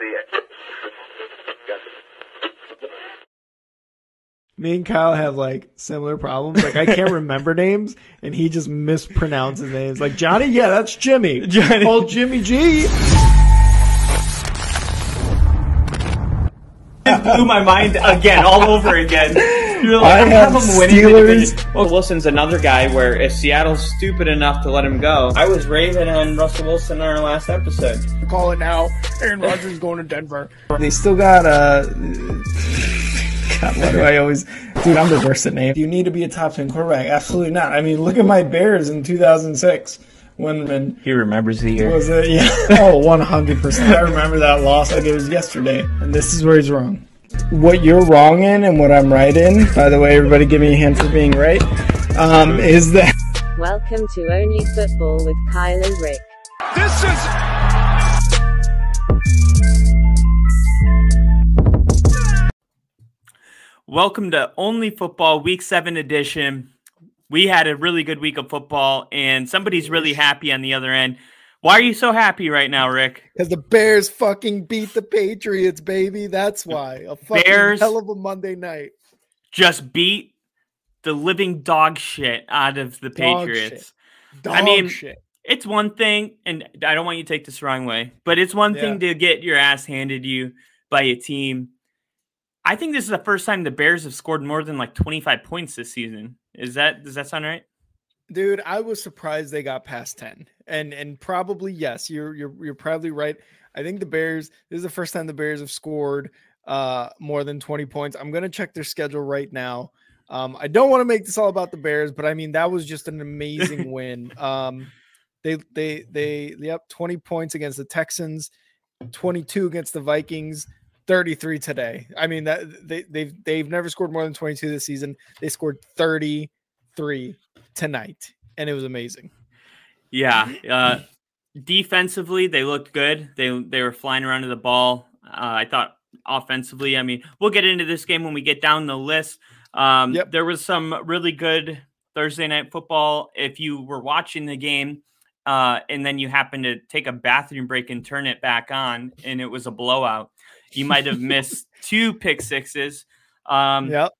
see it. Me and Kyle have like similar problems. Like I can't remember names, and he just mispronounces names. Like Johnny, yeah, that's Jimmy. Johnny. Oh, Jimmy G. It blew my mind again, all over again. You're I like, I, have have him winning the Steelers. division. Well, Wilson's another guy where if Seattle's stupid enough to let him go, I was raving on Russell Wilson in our last episode. Call it now. Aaron Rodgers going to Denver. They still got uh God, why do I always dude, I'm reversing name. Do you need to be a top ten quarterback? Absolutely not. I mean, look at my Bears in two thousand six. When when He remembers the year. was it? Yeah. Oh, Oh, one hundred percent. I remember that loss like it was yesterday. And this is where he's wrong. What you're wrong in and what I'm right in, by the way, everybody give me a hand for being right, um, is that Welcome to Only Football with Kyle and Rick. This is Welcome to Only Football Week 7 edition. We had a really good week of football, and somebody's really happy on the other end. Why are you so happy right now, Rick? because the Bears fucking beat the Patriots, baby. That's why. A fucking Bears- hell of a Monday night. Just beat the living dog shit out of the Dog Patriots. Dog I mean, shit. It's one thing, and I don't want you to take this the wrong way, but it's one thing to get your ass handed you by a team. I think this is the first time the Bears have scored more than like 25 points this season. Is that does that sound right? Dude, I was surprised they got past 10. And and probably yes, you're you're you're probably right. I think the Bears, this is the first time the Bears have scored uh more than 20 points. I'm going to check their schedule right now. Um I don't want to make this all about the Bears, but I mean that was just an amazing win. Um they they they yep, 20 points against the Texans, 22 against the Vikings. 33 today. I mean that they they've they've never scored more than 22 this season. They scored 33 tonight, and it was amazing. Yeah. Uh, defensively, they looked good. They they were flying around to the ball. Uh, I thought offensively. I mean, we'll get into this game when we get down the list. Um, Yep. There was some really good Thursday night football. If you were watching the game. Uh, and then you happen to take a bathroom break and turn it back on, and it was a blowout. You might have missed two pick sixes. Um, Yep.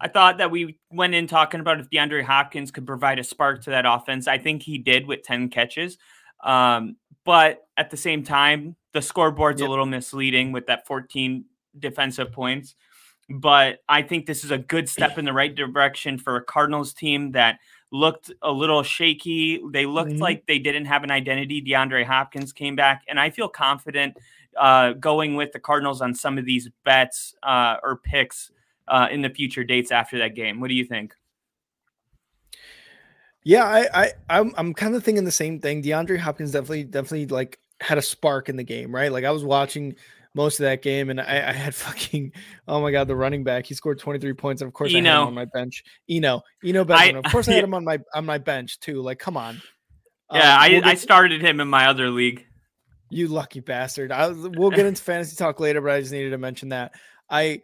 I thought that we went in talking about if DeAndre Hopkins could provide a spark to that offense. I think he did with 10 catches. Um, but at the same time, the scoreboard's Yep. a little misleading with that 14 defensive points. But I think this is a good step in the right direction for a Cardinals team that looked a little shaky. They looked Mhm. like they didn't have an identity. DeAndre Hopkins came back, and I feel confident uh, going with the Cardinals on some of these bets uh, or picks uh, in the future dates after that game. What do you think? Yeah, I, I I'm I'm kind of thinking the same thing. DeAndre Hopkins definitely definitely like had a spark in the game, right? Like I was watching most of that game, and I, I had fucking oh my god, the running back he scored 23 points, and of course I had him on my bench. Eno, Eno I- Benjamin. Of course I had him on my on my bench too. Like, come on. Yeah, Um, I, we'll I get- started him in my other league. You lucky bastard. I, we'll get into fantasy talk later, but I just needed to mention that. I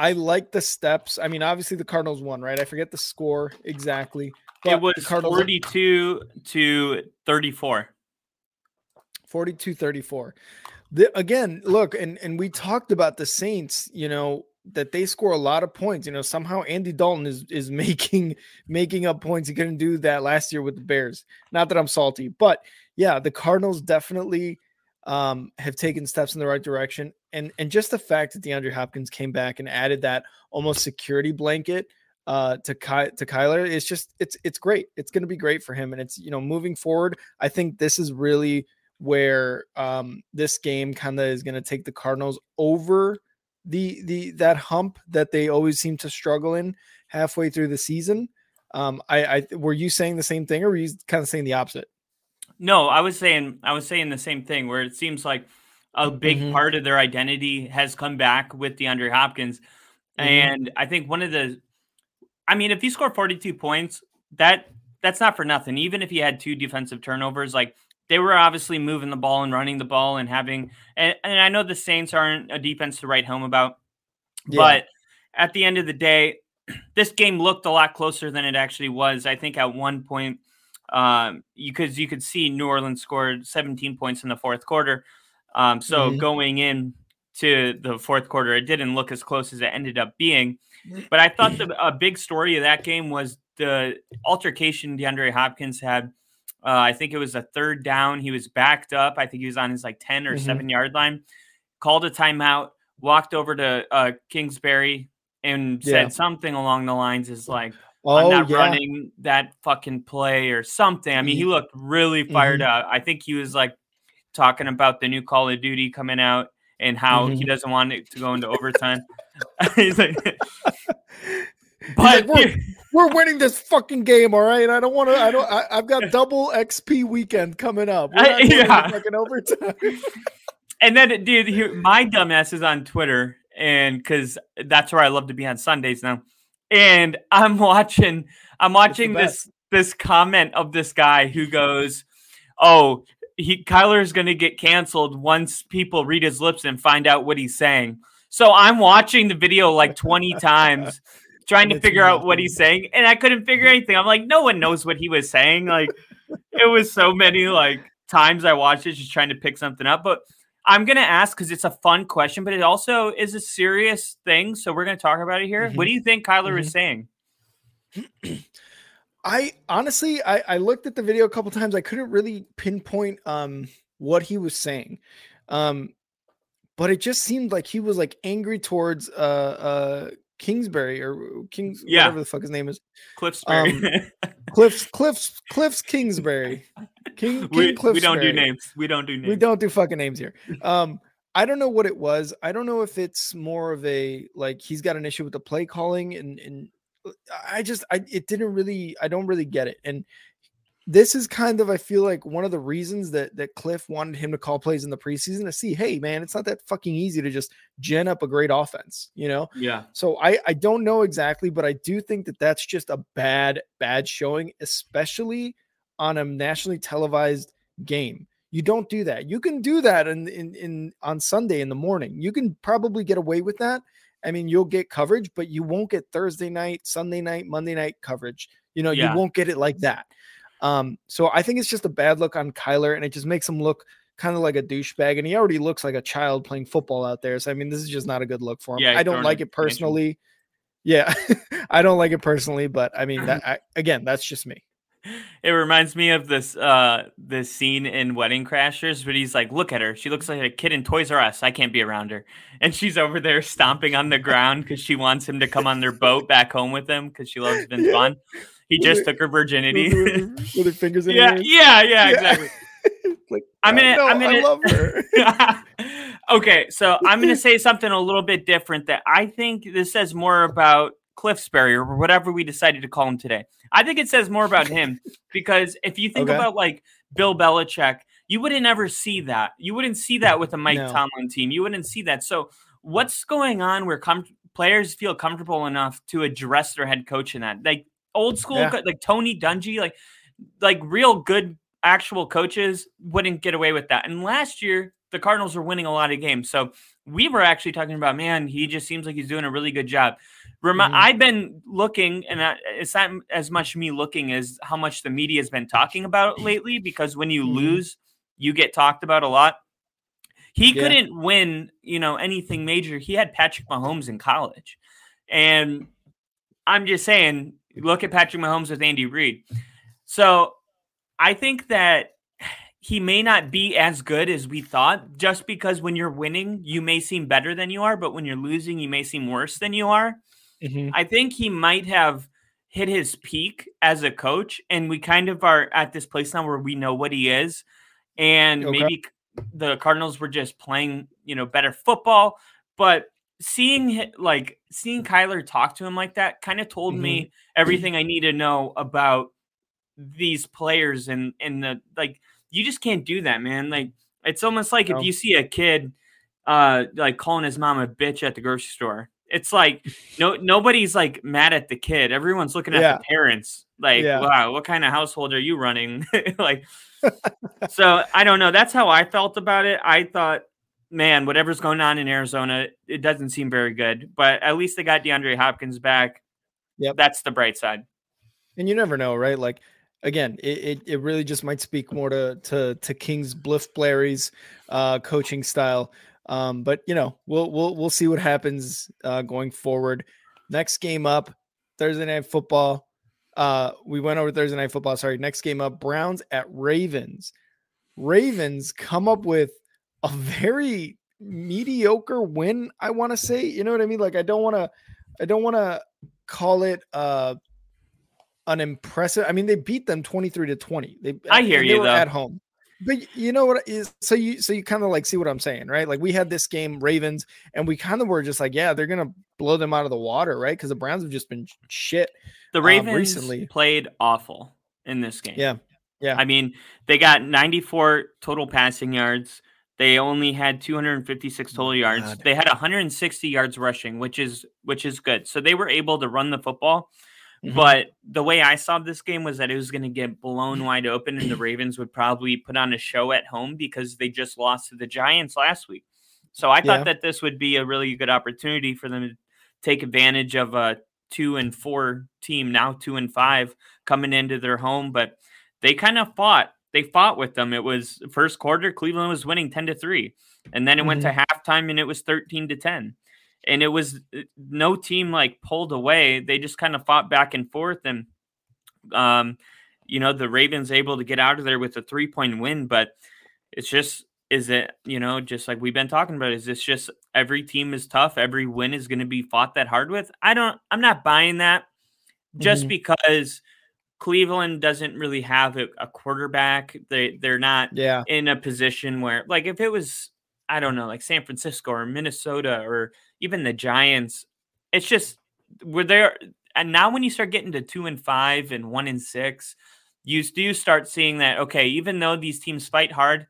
I like the steps. I mean, obviously the Cardinals won, right? I forget the score exactly. but it was Cardinals 42 to 34. 42 34. The, again, look, and and we talked about the Saints, you know, that they score a lot of points. You know, somehow Andy Dalton is is making making up points. He couldn't do that last year with the Bears. Not that I'm salty, but yeah, the Cardinals definitely um, have taken steps in the right direction. And and just the fact that DeAndre Hopkins came back and added that almost security blanket uh, to Ky- to Kyler, it's just it's it's great. It's going to be great for him. And it's you know moving forward, I think this is really where um, this game kind of is going to take the Cardinals over the the that hump that they always seem to struggle in halfway through the season. Um, I, I were you saying the same thing, or were you kind of saying the opposite? No, I was saying I was saying the same thing where it seems like a big Mhm. part of their identity has come back with DeAndre Hopkins. Mhm. And I think one of the I mean, if you score 42 points, that that's not for nothing. Even if he had two defensive turnovers, like they were obviously moving the ball and running the ball and having and, and I know the Saints aren't a defense to write home about, Yeah. but at the end of the day, this game looked a lot closer than it actually was. I think at one point, um, you could you could see New Orleans scored 17 points in the fourth quarter. Um, so Mhm. going in to the fourth quarter, it didn't look as close as it ended up being. But I thought the a big story of that game was the altercation DeAndre Hopkins had. Uh, I think it was a third down. He was backed up. I think he was on his like 10 or Mhm. seven yard line. Called a timeout, walked over to uh, Kingsbury and said something along the lines is like, Oh I'm not yeah. running that fucking play or something. I mean, he looked really fired Mhm. up. I think he was like talking about the new Call of Duty coming out and how he Mhm. doesn't want it to go into overtime. He's like, but like, we're, we're winning this fucking game, all right. I don't want to. I don't. I, I've got double XP weekend coming up. We're not into yeah. fucking overtime. and then dude, he, my dumbass is on Twitter, and because that's where I love to be on Sundays now. And I'm watching, I'm watching this this comment of this guy who goes, "Oh, he Kyler's gonna get canceled once people read his lips and find out what he's saying." So I'm watching the video like 20 times, trying to figure out what he's saying, and I couldn't figure anything. I'm like, no one knows what he was saying. Like, it was so many like times I watched it just trying to pick something up, but. I'm gonna ask because it's a fun question, but it also is a serious thing. So we're gonna talk about it here. What do you think Kyler is saying? I honestly, I, I looked at the video a couple times. I couldn't really pinpoint um what he was saying, um, but it just seemed like he was like angry towards uh uh Kingsbury or Kings, Yeah. whatever the fuck his name is, Cliffsbury. Um, Cliffs Cliffs Cliffs Kingsbury. King, King we, we don't do names. We don't do names. We don't do fucking names here. Um, I don't know what it was. I don't know if it's more of a like he's got an issue with the play calling, and and I just I it didn't really I don't really get it. And this is kind of I feel like one of the reasons that that Cliff wanted him to call plays in the preseason to see, hey man, it's not that fucking easy to just gen up a great offense, you know. Yeah. So I I don't know exactly, but I do think that that's just a bad bad showing, especially on a nationally televised game. You don't do that. You can do that in in, in on Sunday in the morning. You can probably get away with that. I mean, you'll get coverage, but you won't get Thursday night, Sunday night, Monday night coverage. You know, Yeah. you won't get it like that. Um, so I think it's just a bad look on Kyler, and it just makes him look kind of like a douchebag. And he already looks like a child playing football out there. So I mean, this is just not a good look for him. Yeah, I don't like it personally. Yeah, I don't like it personally, but I mean, that I, again, that's just me. It reminds me of this uh this scene in Wedding Crashers, but he's like, "Look at her. She looks like a kid in Toys R Us. I can't be around her." And she's over there stomping on the ground because she wants him to come on their boat back home with them because she loves Vince Yeah. Vaughn. He With just her- took her virginity. with, her, with her fingers in yeah, her ears. yeah, yeah, exactly. like, I'm "God, gonna- no, I'm gonna- love her. okay, so I'm going to say something a little bit different that I think this says more about Cliffsbury or whatever we decided to call him today. I think it says more about him because if you think Okay. about like Bill Belichick, you wouldn't ever see that. You wouldn't see that with a Mike No. Tomlin team. You wouldn't see that. So what's going on where com- players feel comfortable enough to address their head coach in that? Like old school, Yeah. co- like Tony Dungy, like like real good actual coaches wouldn't get away with that. And last year, the Cardinals were winning a lot of games. So we were actually talking about, man, he just seems like he's doing a really good job. Remi- Mhm. I've been looking, and I, it's not as much me looking as how much the media has been talking about lately. Because when you Mhm. lose, you get talked about a lot. He Yeah. couldn't win, you know, anything major. He had Patrick Mahomes in college, and I'm just saying, look at Patrick Mahomes with Andy Reid. So I think that he may not be as good as we thought just because when you're winning, you may seem better than you are, but when you're losing, you may seem worse than you are. Mhm. I think he might have hit his peak as a coach, and we kind of are at this place now where we know what he is, and Okay. maybe the Cardinals were just playing, you know, better football. But seeing like seeing Kyler talk to him like that kind of told me everything I need to know about these players and and the like. You just can't do that, man. Like it's almost like No. if you see a kid uh like calling his mom a bitch at the grocery store. It's like no nobody's like mad at the kid. Everyone's looking at Yeah. the parents. Like, Yeah. wow, what kind of household are you running? like so I don't know. That's how I felt about it. I thought, man, whatever's going on in Arizona, it doesn't seem very good. But at least they got DeAndre Hopkins back. Yep. That's the bright side. And you never know, right? Like again, it, it, it really just might speak more to to to King's Bliff Blairy's uh, coaching style. Um, but you know, we'll we'll we'll see what happens uh, going forward. Next game up, Thursday night football. Uh, we went over Thursday night football. Sorry, next game up, Browns at Ravens. Ravens come up with a very mediocre win. I want to say, you know what I mean? Like, I don't want to, I don't want to call it uh an impressive. I mean, they beat them 23 to 20. They I hear they you were though. at home. But you know what is so you so you kind of like see what I'm saying, right? Like we had this game Ravens and we kind of were just like, yeah, they're gonna blow them out of the water, right? Because the Browns have just been shit. The um, Ravens recently. played awful in this game. Yeah. Yeah. I mean, they got 94 total passing yards. They only had 256 total yards. God. They had 160 yards rushing, which is which is good. So they were able to run the football. Mhm. But the way I saw this game was that it was going to get blown wide open, and the Ravens would probably put on a show at home because they just lost to the Giants last week. So I thought Yeah. that this would be a really good opportunity for them to take advantage of a two and four team, now two and five, coming into their home. But they kind of fought. They fought with them. It was first quarter, Cleveland was winning 10 to 3. And then it went to halftime and it was 13 to 10 and it was uh, no team like pulled away. They just kind of fought back and forth, and um, you know the Ravens able to get out of there with a three point win. But it's just is it you know just like we've been talking about is this just every team is tough every win is going to be fought that hard with i don't i'm not buying that just Mhm. because cleveland doesn't really have a, a quarterback they they're not Yeah. in a position where like if it was I don't know like San Francisco or Minnesota or even the Giants it's just we're there and now when you start getting to 2 and 5 and 1 and 6 you do start seeing that okay even though these teams fight hard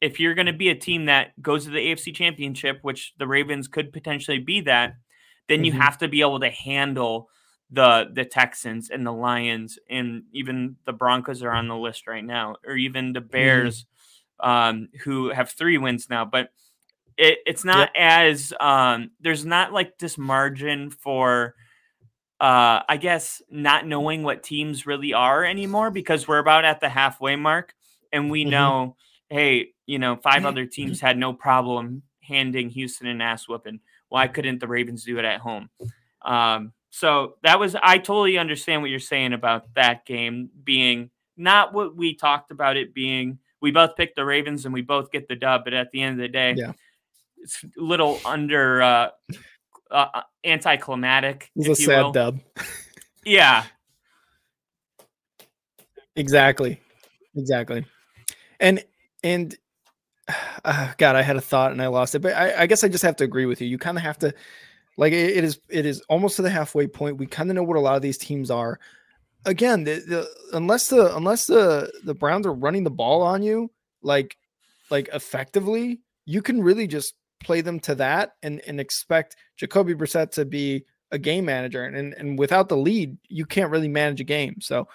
if you're going to be a team that goes to the AFC championship which the Ravens could potentially be that then you Mhm. have to be able to handle the the Texans and the Lions and even the Broncos are on the list right now, or even the Bears, um, who have three wins now. But it, it's not as um, there's not like this margin for uh, I guess not knowing what teams really are anymore because we're about at the halfway mark and we Mhm. know, hey, you know, five other teams had no problem handing Houston an ass whooping. Why couldn't the Ravens do it at home? Um, so that was I totally understand what you're saying about that game being not what we talked about it being. We both picked the Ravens and we both get the dub, but at the end of the day, Yeah. It's a little under uh, uh anticlimactic. It was if a you sad will. dub. Yeah. Exactly. Exactly. And and uh, God, I had a thought and I lost it. But I, I guess I just have to agree with you. You kind of have to like it, it is it is almost to the halfway point. We kind of know what a lot of these teams are. Again, the, the unless the unless the the Browns are running the ball on you like like effectively, you can really just play them to that and and expect Jacoby Brissett to be a game manager. And and, and without the lead, you can't really manage a game. So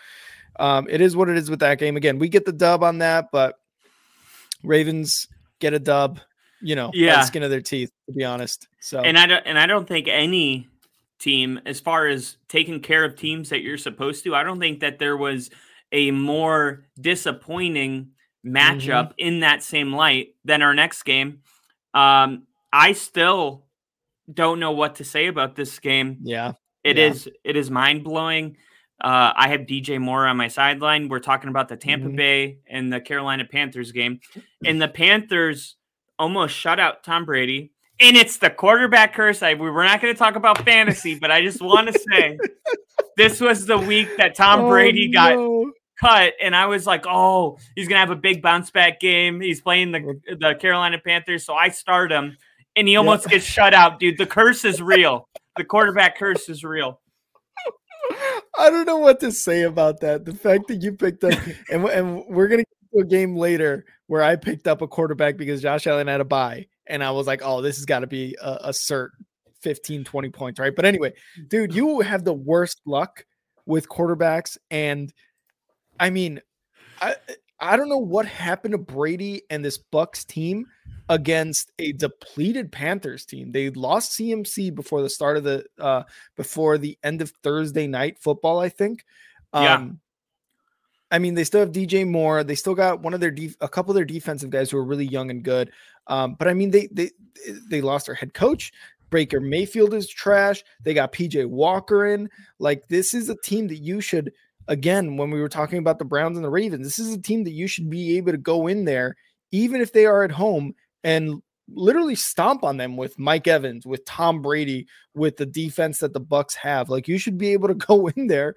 um, it is what it is with that game. Again, we get the dub on that, but Ravens get a dub, you know, Yeah. skin of their teeth, to be honest. So And I don't and I don't think any team, as far as taking care of teams that you're supposed to, I don't think that there was a more disappointing matchup in that same light than our next game. Um, I still don't know what to say about this game. yeah, It Yeah. is it is mind blowing. Uh, I have DJ Moore on my sideline. We're talking about the Tampa Mhm. Bay and the Carolina Panthers game, and the Panthers almost shut out Tom Brady. And it's the quarterback curse. I we- we're not going to talk about fantasy, but I just want to say this was the week that Tom Oh, Brady got no. Cut, and I was like, "Oh, he's gonna have a big bounce back game. He's playing the the Carolina Panthers." So I start him, and he almost gets shut out, dude. The curse is real. The quarterback curse is real. I don't know what to say about that. The fact that you picked up, and, and we're gonna get to a game later where I picked up a quarterback because Josh Allen had a bye, and I was like, oh, this has got to be a, a cert 15, 20 points, right? But anyway, dude, you have the worst luck with quarterbacks, and I mean, I I don't know what happened to Brady and this Bucs team against a depleted Panthers team. They lost CMC before the start of the uh before the end of Thursday night football, I think. Yeah. Um I mean, they still have DJ Moore. They still got one of their def- a couple of their defensive guys who are really young and good. Um, but I mean, they they they lost their head coach. Baker Mayfield is trash. They got PJ Walker in. Like this is a team that you should again when we were talking about the Browns and the Ravens. This is a team that you should be able to go in there even if they are at home and literally stomp on them with Mike Evans, with Tom Brady, with the defense that the Bucs have. Like you should be able to go in there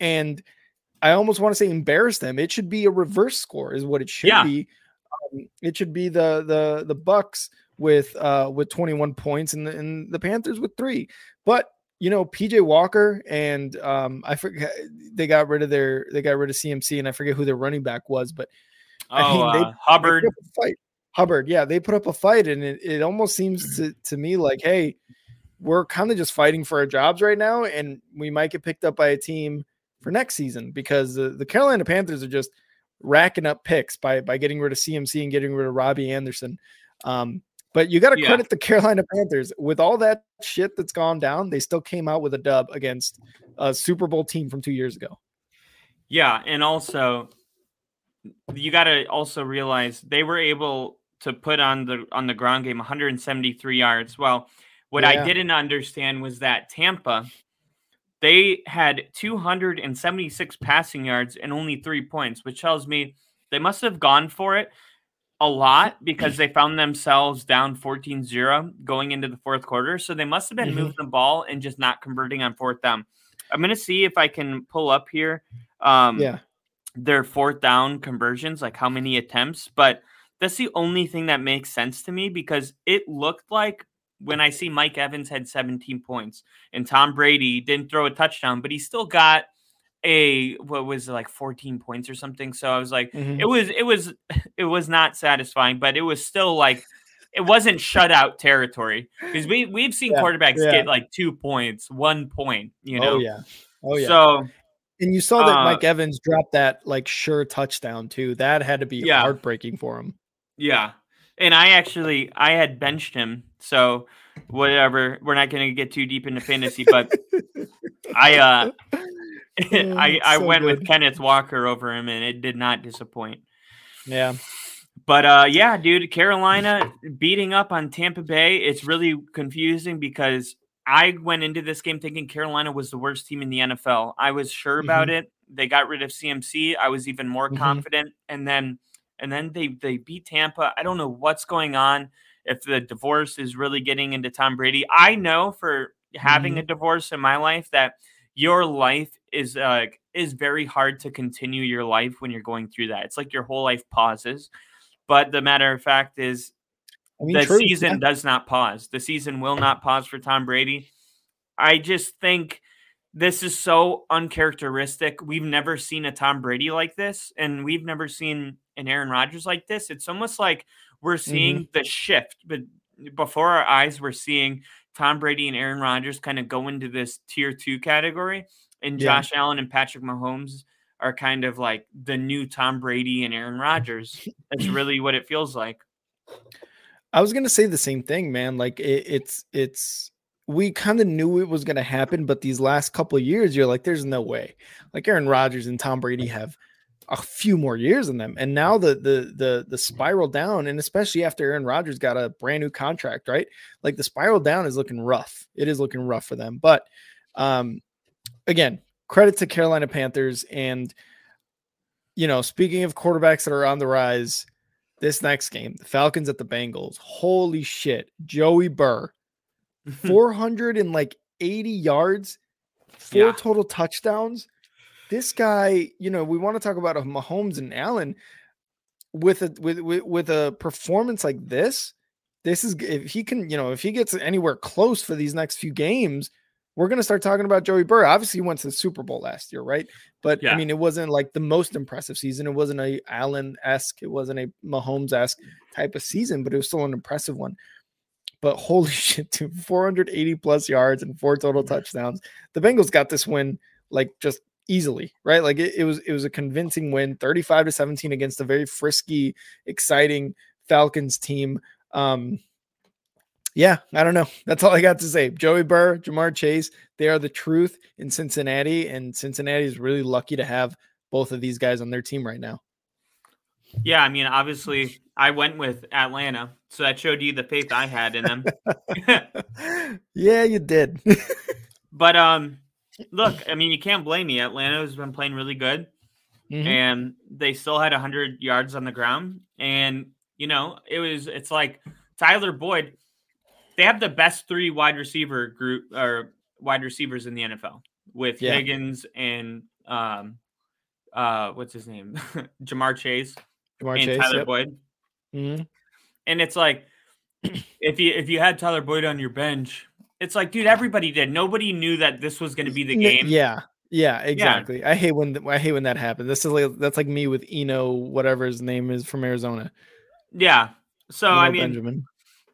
and I almost want to say embarrass them. It should be a reverse score, is what it should Yeah. be. Um, it should be the the the Bucs with uh with 21 points and the, and the Panthers with three. But you know, PJ Walker and um I forget they got rid of their they got rid of CMC and I forget who their running back was, but I Oh, mean, they- uh, Hubbard. they put up a fight. Hubbard, yeah, they put up a fight, and it, it almost seems to, to me like, hey, we're kind of just fighting for our jobs right now, and we might get picked up by a team for next season because the, the Carolina Panthers are just racking up picks by by getting rid of CMC and getting rid of Robbie Anderson. Um, but you got to Yeah. credit the Carolina Panthers with all that shit that's gone down. They still came out with a dub against a Super Bowl team from two years ago. Yeah, and also you got to also realize they were able to put on the on the ground game 173 yards. Well, what I didn't understand was that Tampa they had 276 passing yards and only 3 points, which tells me they must have gone for it a lot because they found themselves down 14-0 going into the fourth quarter. So they must have been Mhm. moving the ball and just not converting on fourth down. I'm going to see if I can pull up here um Yeah, their fourth down conversions, like how many attempts, but that's the only thing that makes sense to me because it looked like when I see Mike Evans had 17 points and Tom Brady didn't throw a touchdown, but he still got a what was it, like 14 points or something. So I was like, Mhm. it was it was it was not satisfying, but it was still like it wasn't shutout territory because we we've seen Yeah, quarterbacks yeah. get like two points, one point, you know. oh yeah, oh yeah. So And you saw that Uh, Mike Evans dropped that like sure touchdown too. That had to be Yeah. heartbreaking for him. Yeah. And I actually I had benched him. So whatever. We're not gonna get too deep into fantasy, but I uh I, I so went with. Kenneth Walker over him and it did not disappoint. Yeah. But uh yeah, dude, Carolina beating up on Tampa Bay. It's really confusing because I went into this game thinking Carolina was the worst team in the NFL. I was sure about it. They got rid of CMC. I was even more Mhm. confident. And then and then they they beat Tampa. I don't know what's going on. If the divorce is really getting into Tom Brady, I know for having a divorce in my life that your life is uh is very hard to continue your life when you're going through that. It's like your whole life pauses. But the matter of fact is I mean, the true, season yeah. does not pause. The season will not pause for Tom Brady. I just think this is so uncharacteristic. We've never seen a Tom Brady like this, and we've never seen an Aaron Rodgers like this. It's almost like we're seeing the shift, but before our eyes, we're seeing Tom Brady and Aaron Rodgers kind of go into this tier two category, and Yeah. Josh Allen and Patrick Mahomes are kind of like the new Tom Brady and Aaron Rodgers. That's really what it feels like. I was gonna say the same thing, man. Like it, it's it's we kind of knew it was gonna happen, but these last couple of years, you're like, there's no way. Like Aaron Rodgers and Tom Brady have a few more years in them, and now the the the the spiral down, and especially after Aaron Rodgers got a brand new contract, right? Like the spiral down is looking rough. It is looking rough for them, but um, again, credit to Carolina Panthers, and you know, speaking of quarterbacks that are on the rise this next game, the Falcons at the Bengals. Holy shit. Joey Burr, 400 and like 80 yards, four Yeah. total touchdowns. This guy, you know, we want to talk about a Mahomes and Allen with a with, with with a performance like this. This is if he can, you know, if he gets anywhere close for these next few games, we're going to start talking about Joey Burr. Obviously, he went to the Super Bowl last year, right? But I mean, it wasn't like the most impressive season. It wasn't a Allen esque. It wasn't a Mahomes esque type of season, but it was still an impressive one. But holy shit, dude, 480 plus yards and four total touchdowns. The Bengals got this win like just easily, right? Like it, it was it was a convincing win, 35 to 17 against a very frisky, exciting Falcons team. Um yeah, I don't know. That's all I got to say. Joey Burr, Ja'Marr Chase, they are the truth in Cincinnati, and Cincinnati is really lucky to have both of these guys on their team right now. Yeah, I mean, obviously, I went with Atlanta, so that showed you the faith I had in them. yeah, you did. but um, look, I mean, you can't blame me. Atlanta has been playing really good, Mhm. and they still had hundred yards on the ground, and you know, it was it's like Tyler Boyd. They have the best three wide receiver group or wide receivers in the NFL with Yeah. Higgins and um, uh, what's his name, Ja'Marr Chase Ja'Marr and Chase, Tyler yep. Boyd. Mhm. And it's like if you if you had Tyler Boyd on your bench, it's like, dude, everybody did. Nobody knew that this was going to be the game. Yeah, yeah, exactly. I hate when I hate when that happens. This is like that's like me with Eno, whatever his name is from Arizona. Yeah. So Eno I mean, Benjamin.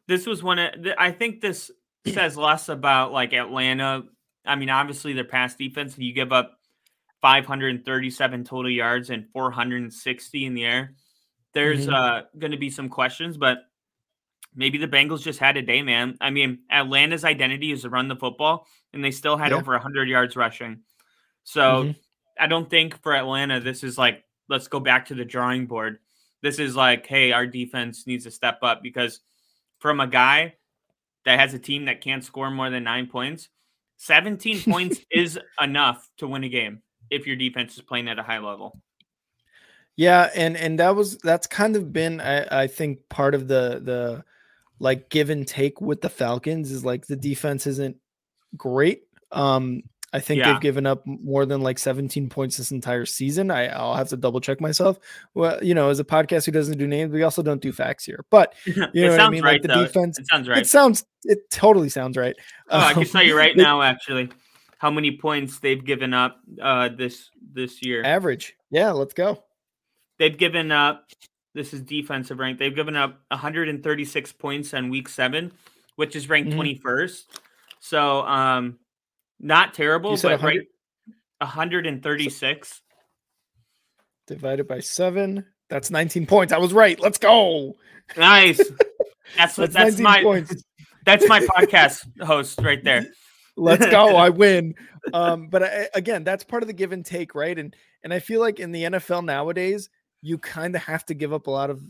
This was one of I think this says less about like Atlanta. I mean, obviously their pass defense, you give up 537 total yards and 460 in the air. There's Mhm. uh going to be some questions, but maybe the Bengals just had a day, man. I mean, Atlanta's identity is to run the football, and they still had Yeah. over 100 yards rushing. So Mhm. I don't think for Atlanta this is like let's go back to the drawing board. This is like, hey, our defense needs to step up because from a guy that has a team that can't score more than nine points, 17 points is enough to win a game if your defense is playing at a high level. Yeah, and and that was that's kind of been I, I think part of the the like give and take with the Falcons is like the defense isn't great. Um I think Yeah. they've given up more than like 17 points this entire season. I, I'll have to double check myself. Well, you know, as a podcast who doesn't do names, we also don't do facts here. But you know what I mean? right. Like the though. defense, It sounds right. it sounds it totally sounds right. Oh, I can Um, tell you right they- now, actually, how many points they've given up uh, this this year. Average. Yeah, let's go. They've given up. This is defensive rank. They've given up 136 points on week seven, which is ranked Mhm. 21st. So, um, not terrible, You but 100 right, 136. Divided by seven. That's 19 points. I was right. Let's go. Nice. That's That's that's my points. that's my podcast host right there. let's go i win um but I, again that's part of the give and take right and and i feel like in the nfl nowadays you kind of have to give up a lot of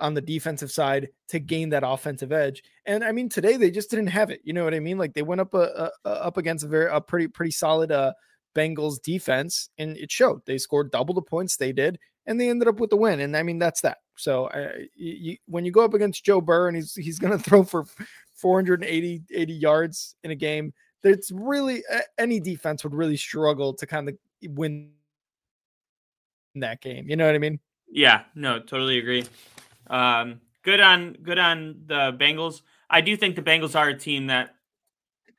on the defensive side to gain that offensive edge and i mean today they just didn't have it you know what i mean like they went up a, a, a- up against a very a pretty pretty solid uh bengals defense and it showed they scored double the points they did and they ended up with the win and i mean that's that so uh, I, you, when you go up against joe burr and he's he's going to throw for 480 80 yards in a game it's really any defense would really struggle to kind of win that game. You know what I mean? Yeah, no, totally agree. Um, good on good on the Bengals. I do think the Bengals are a team that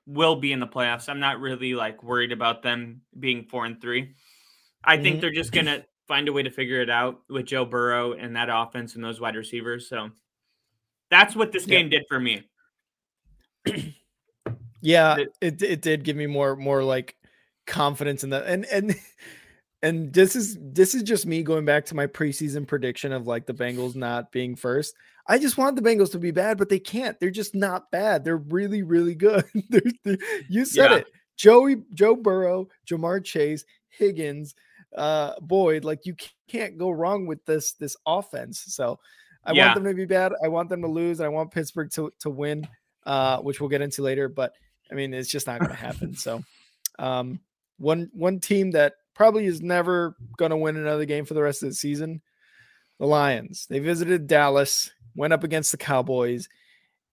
will be in the playoffs. I'm not really like worried about them being four and three. I think Mhm. they're just gonna find a way to figure it out with Joe Burrow and that offense and those wide receivers. So that's what this Yeah. game did for me. Yeah, it it did give me more more like confidence in that. And and and this is this is just me going back to my preseason prediction of like the Bengals not being first. I just want the Bengals to be bad, but they can't. They're just not bad. They're really really good. They're- they're- you said Yeah. it. Joey Joe Burrow, Ja'Marr Chase, Higgins, uh Boyd, like you can't go wrong with this this offense. So I Yeah. want them to be bad. I want them to lose. I want Pittsburgh to to win, uh, which we'll get into later. But I mean, it's just not going to happen. So, um, one one team that probably is never going to win another game for the rest of the season, the Lions. They visited Dallas, went up against the Cowboys,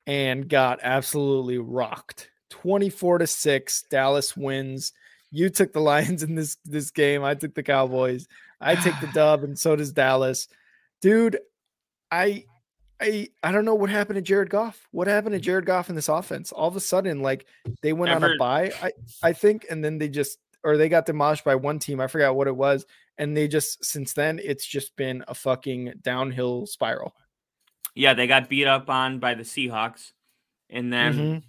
and got absolutely rocked. Twenty four to six. Dallas wins. You took the Lions in this this game. I took the Cowboys. I take the dub, and so does Dallas. Dude, I I I don't know what happened to Jared Goff. What happened to mm-hmm. Jared Goff in this offense? All of a sudden, like they went on a Ever- bye, I I think, and then they just or they got demolished by one team. I forgot what it was, and they just since then it's just been a fucking downhill spiral. Yeah, they got beat up on by the Seahawks. And then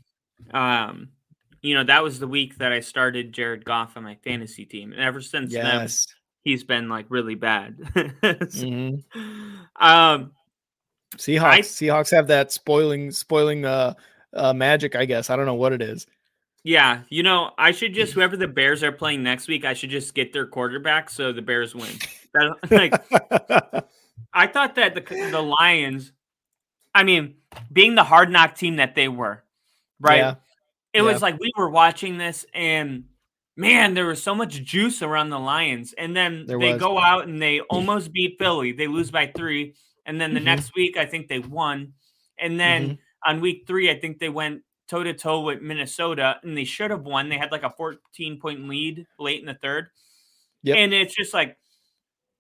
Mhm. um you know, that was the week that I started Jared Goff on my fantasy team. And ever since then he's been like really bad. Mhm. um, Seahawks. I- Seahawks have that spoiling spoiling uh, uh magic. I guess I don't know what it is. Yeah, you know, I should just whoever the Bears are playing next week, I should just get their quarterback so the Bears win. That, like, I thought that the the Lions, I mean, being the hard knock team that they were, right? Yeah. It was like we were watching this and man, there was so much juice around the Lions. And then There they was. go out and they almost beat Philly. They lose by three. And then the Mhm. next week, I think they won. And then Mm-hmm. on week three, I think they went toe to toe with Minnesota and they should have won. They had like a 14 point lead late in the third. Yep. And it's just like,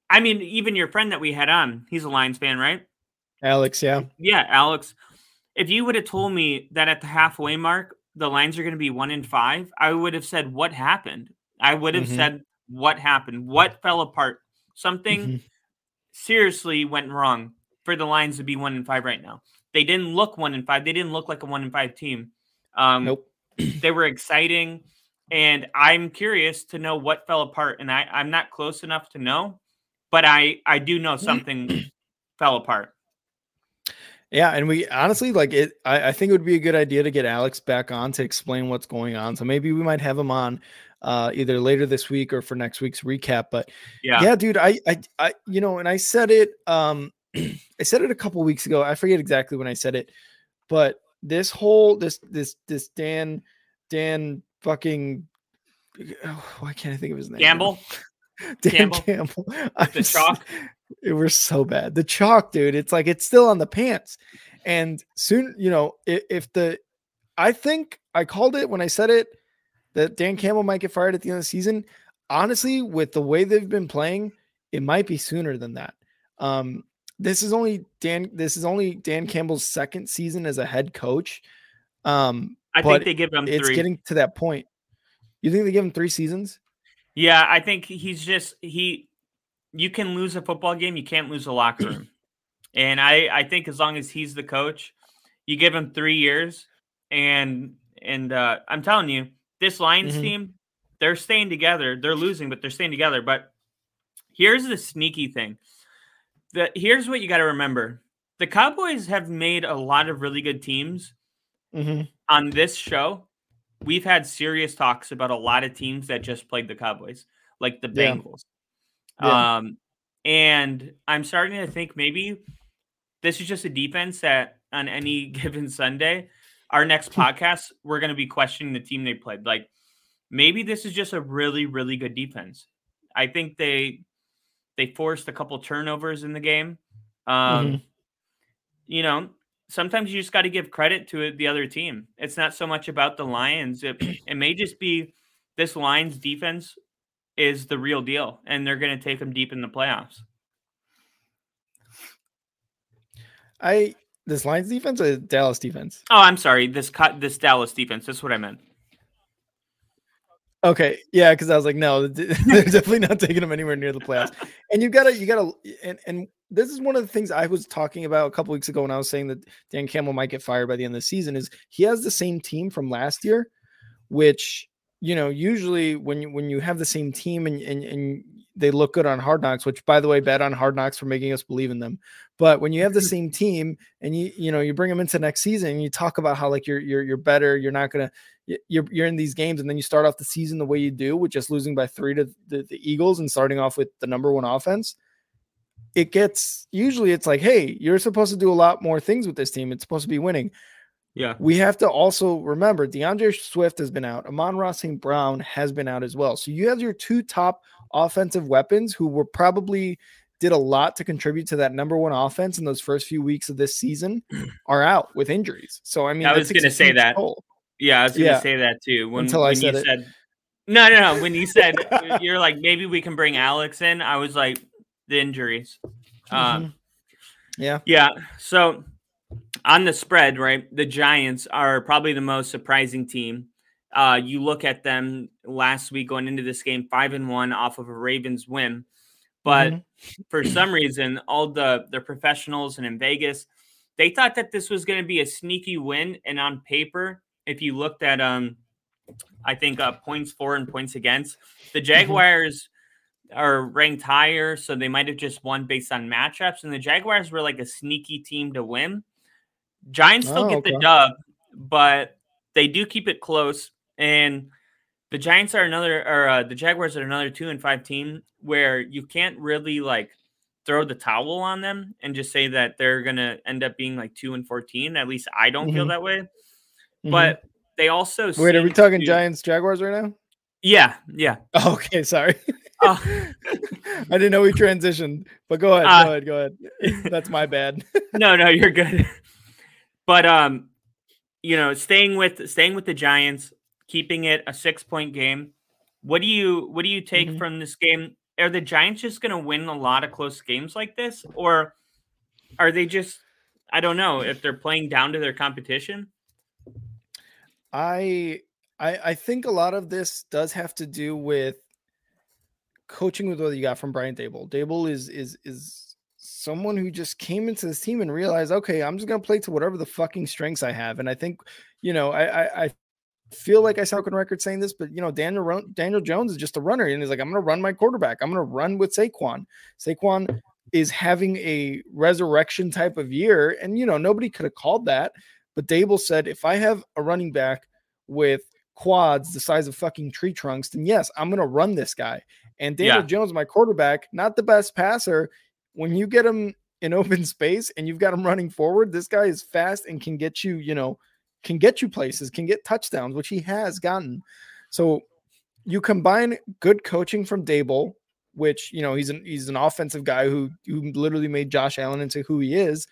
I mean, even your friend that we had on, he's a Lions fan, right? Alex, yeah. Yeah, Alex. If you would have told me that at the halfway mark, the lines are going to be one in five, I would have said, What happened? I would have Mhm. said, What happened? What fell apart? Something Mhm. seriously went wrong for the Lions to be one in five right now. They didn't look one in five. They didn't look like a one in five team. Um, Nope. they were exciting, and I'm curious to know what fell apart. And I, I'm not close enough to know, but I, I do know something fell apart. Yeah, and we honestly like it. I, I think it would be a good idea to get Alex back on to explain what's going on. So maybe we might have him on uh, either later this week or for next week's recap. But Yeah. yeah, dude, I, I, I, you know, and I said it. Um, I said it a couple weeks ago. I forget exactly when I said it, but this whole this this this Dan Dan fucking oh, why can't I think of his name? Gamble. Dan Campbell? Campbell. I'm The chalk? It was so bad. The chalk, dude. It's like it's still on the pants. And soon, you know, if, if the, I think I called it when I said it that Dan Campbell might get fired at the end of the season. Honestly, with the way they've been playing, it might be sooner than that. Um, this is only Dan. This is only Dan Campbell's second season as a head coach. Um, I think they give him it's three. getting to that point. You think they give him three seasons? Yeah, I think he's just he. You can lose a football game, you can't lose a locker room, and I I think as long as he's the coach, you give him three years, and and uh, I'm telling you, this Lions Mhm. team, they're staying together. They're losing, but they're staying together. But here's the sneaky thing. That here's what you got to remember: the Cowboys have made a lot of really good teams Mm-hmm. on this show, we've had serious talks about a lot of teams that just played the Cowboys, like the Yeah. Bengals. Yeah. Um, and I'm starting to think maybe this is just a defense that on any given Sunday, our next podcast, we're going to be questioning the team they played. Like maybe this is just a really, really good defense. I think they they forced a couple turnovers in the game. Um, Mhm. You know, sometimes you just got to give credit to the other team. It's not so much about the Lions. It, it may just be this Lions defense is the real deal, and they're going to take them deep in the playoffs. I this Lions defense or Dallas defense? Oh, I'm sorry. This cut this Dallas defense. That's what I meant. Okay, yeah, because I was like, no, they're definitely not taking them anywhere near the playoffs. And you gotta, you gotta, and and this is one of the things I was talking about a couple weeks ago when I was saying that Dan Campbell might get fired by the end of the season. Is he has the same team from last year, which you know usually when you when you have the same team and and and they look good on Hard Knocks, which by the way, bet on Hard Knocks for making us believe in them. But when you have the same team and you you know you bring them into next season and you talk about how like you're you're you're better, you're not gonna you're you're in these games and then you start off the season the way you do with just losing by three to the, the Eagles and starting off with the number one offense. It gets usually it's like, hey, you're supposed to do a lot more things with this team. It's supposed to be winning. Yeah. We have to also remember D'Andre Swift has been out. Amon-Ra St. Brown has been out as well. So you have your two top offensive weapons who were probably did a lot to contribute to that number one offense in those first few weeks of this season are out with injuries. So I mean, I was gonna say that. toll. Yeah, I was going to Yeah. say that too. When, Until I said you it. said, no, no, no. When you said you're like maybe we can bring Alex in, I was like the injuries. Um, Mhm. Yeah. Yeah. So on the spread, right, the Giants are probably the most surprising team. Uh, you look at them last week going into this game, five and one off of a Ravens win. But Mhm. for some reason, all the the professionals and in Vegas, they thought that this was going to be a sneaky win. And on paper, if you looked at um, I think uh, points for and points against, the Jaguars are ranked higher, so they might have just won based on matchups. And the Jaguars were like a sneaky team to win. Giants still Oh, get the dub, but they do keep it close. And the Giants are another, or uh, the Jaguars are another two and five team where you can't really like throw the towel on them and just say that they're gonna end up being like two and fourteen. At least I don't feel Mhm. that way. Mhm. But they also wait, are we talking to- Giants Jaguars right now? Yeah, yeah. Okay, sorry. Oh. I didn't know we transitioned, but go ahead, Uh, go ahead, go ahead. That's my bad. no, no, you're good. But um, you know, staying with staying with the Giants, keeping it a six point game. What do you what do you take Mhm. from this game? Are the Giants just going to win a lot of close games like this, or are they just? I don't know if they're playing down to their competition. I I I think a lot of this does have to do with coaching with what you got from Brian Daboll. Daboll is is is someone who just came into this team and realized, okay, I'm just gonna play to whatever the fucking strengths I have. And I think, you know, I I, I feel like I sound on record saying this, but you know, Daniel Daniel Jones is just a runner, and he's like, I'm gonna run my quarterback. I'm gonna run with Saquon. Saquon is having a resurrection type of year, and you know, nobody could have called that. But Daboll said, if I have a running back with quads the size of fucking tree trunks, then yes, I'm gonna run this guy. And Daniel Yeah. Jones, my quarterback, not the best passer. When you get him in open space and you've got him running forward, this guy is fast and can get you, you know, can get you places, can get touchdowns, which he has gotten. So you combine good coaching from Daboll, which you know he's an he's an offensive guy who who literally made Josh Allen into who he is.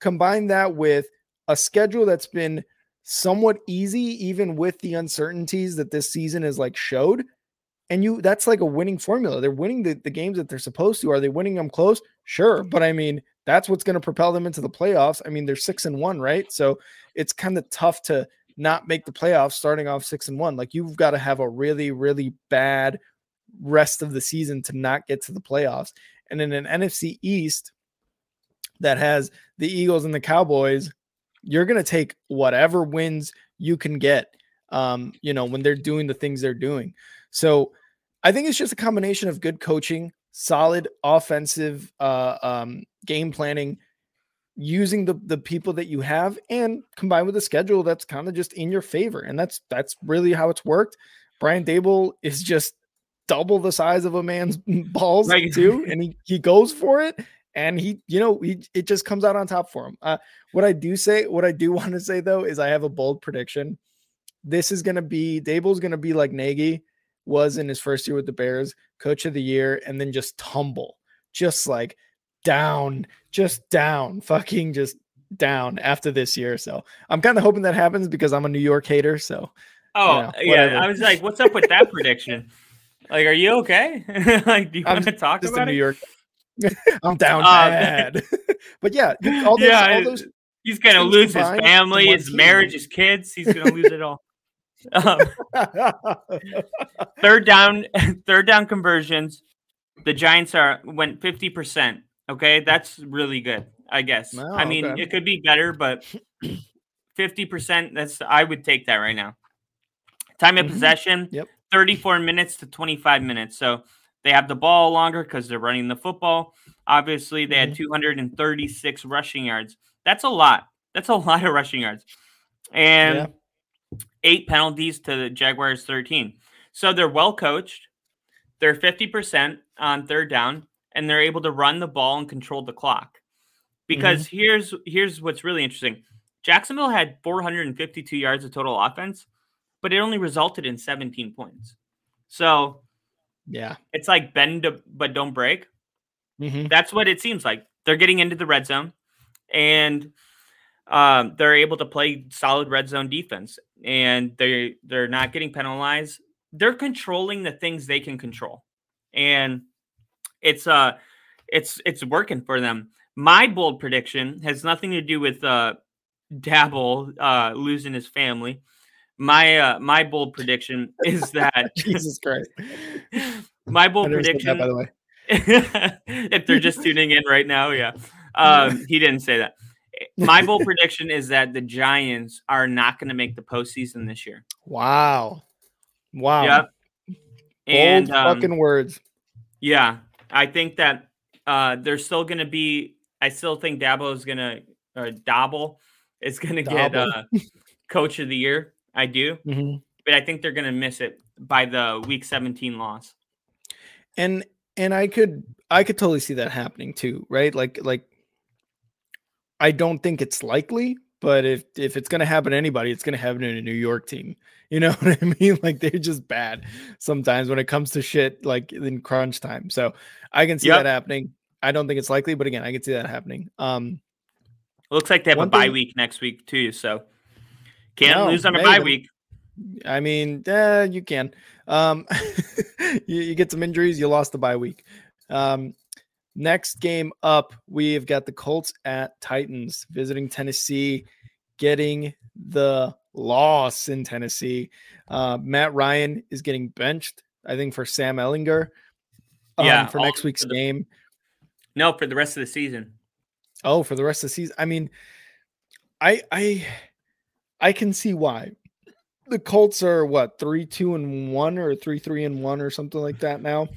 Combine that with a schedule that's been somewhat easy, even with the uncertainties that this season has like showed. And you that's like a winning formula. They're winning the, the games that they're supposed to. Are they winning them close? Sure. But I mean, that's what's going to propel them into the playoffs. I mean, they're six and one, right? So it's kind of tough to not make the playoffs starting off six and one. Like you've got to have a really, really bad rest of the season to not get to the playoffs. And in an NFC East that has the Eagles and the Cowboys, you're going to take whatever wins you can get. Um, you know, when they're doing the things they're doing. So I think it's just a combination of good coaching, solid offensive uh, um, game planning, using the the people that you have, and combined with a schedule that's kind of just in your favor. And that's that's really how it's worked. Brian Daboll is just double the size of a man's balls Right. too, and he he goes for it. And he, you know, he it just comes out on top for him. Uh, what I do say, what I do want to say though, is I have a bold prediction. This is going to be Daboll's going to be like Nagy was in his first year with the Bears, coach of the year, and then just tumble, just like down, just down, fucking just down after this year. So I'm kind of hoping that happens because I'm a New York hater. So Oh Yeah, yeah. I was like, "What's up with that prediction?" Like, are you okay? like, do you want to talk just about New it? York. I'm down Uh, bad. but yeah, you- all those, Yeah, all those He's gonna lose his family, his marriage, his kids. He's gonna lose it all. Um, third down, third down conversions. The Giants are went fifty percent. Okay, that's really good. I guess. Wow, I mean, okay. it could be better, but fifty percent. That's I would take that right now. Time of Mhm. possession. Yep. Thirty-four minutes to twenty-five minutes. So they have the ball longer because they're running the football. Obviously, they Mm-hmm. had two hundred and thirty-six rushing yards. That's a lot. That's a lot of rushing yards. And Yeah. Eight penalties to the Jaguars 13. So they're well coached. They're 50% on third down and they're able to run the ball and control the clock. Because here's here's what's really interesting. Jacksonville had 452 yards of total offense, but it only resulted in 17 points. So yeah. it's like bend but don't break. Mhm. That's what it seems like. They're getting into the red zone and um, they're able to play solid red zone defense and they they're not getting penalized. They're controlling the things they can control. And it's uh it's it's working for them. My bold prediction has nothing to do with uh Daboll uh losing his family. My uh my bold prediction is that Jesus Christ. my bold prediction that, by the way. if they're just tuning in right now, yeah. Um, he didn't say that. My bold prediction is that the Giants are not going to make the postseason this year. Wow. Wow. Yep. Bold And um, fucking words. yeah, I think that uh, they're still going to be. I still think Dabo is going to, or Daboll is going to get uh, coach of the year. I do. Mhm. but I think they're going to miss it by the week 17 loss. And and I could I could totally see that happening too, right? Like like I don't think it's likely, but if if it's going to happen to anybody, it's going to happen in a New York team. You know what I mean? Like they're just bad sometimes when it comes to shit like in crunch time. So I can see Yep. that happening. I don't think it's likely, but again, I can see that happening. Um Looks like they have a bye thing- week next week too, so can't No, lose on a hey, bye week. I mean, eh, you can. Um, you, you get some injuries, you lost the bye week. Um, next game up, we've got the Colts at Titans visiting Tennessee, getting the loss in Tennessee. Uh, Matt Ryan is getting benched, I think, for Sam Ehlinger. um, Yeah, for next week's for the- game. No, for the rest of the season. Oh, for the rest of the season. I mean, I I I can see why. The Colts are what three, two, and one, or three, three, and one, or something like that now.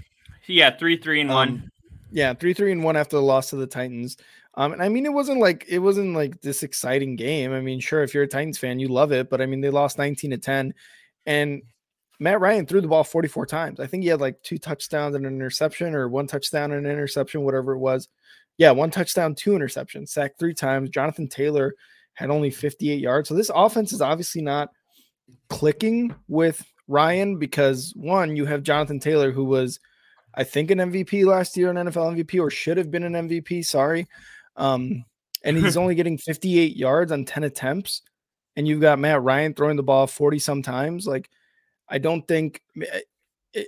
Yeah, three, three, and one. Yeah, three, three, and one after the loss to the Titans. Um, and I mean, it wasn't like it wasn't like this exciting game. I mean, sure, if you're a Titans fan, you love it, but I mean, they lost 19 to 10, and Matt Ryan threw the ball 44 times. I think he had like two touchdowns and an interception, or one touchdown and an interception, whatever it was. Yeah, one touchdown, two interceptions, sacked three times. Jonathan Taylor had only 58 yards. So this offense is obviously not clicking with Ryan because one, you have Jonathan Taylor, who was, I think, an MVP last year, an NFL MVP, or should have been an MVP. Sorry. Um, and he's only getting 58 yards on 10 attempts. And you've got Matt Ryan throwing the ball 40 sometimes. Like, I don't think I-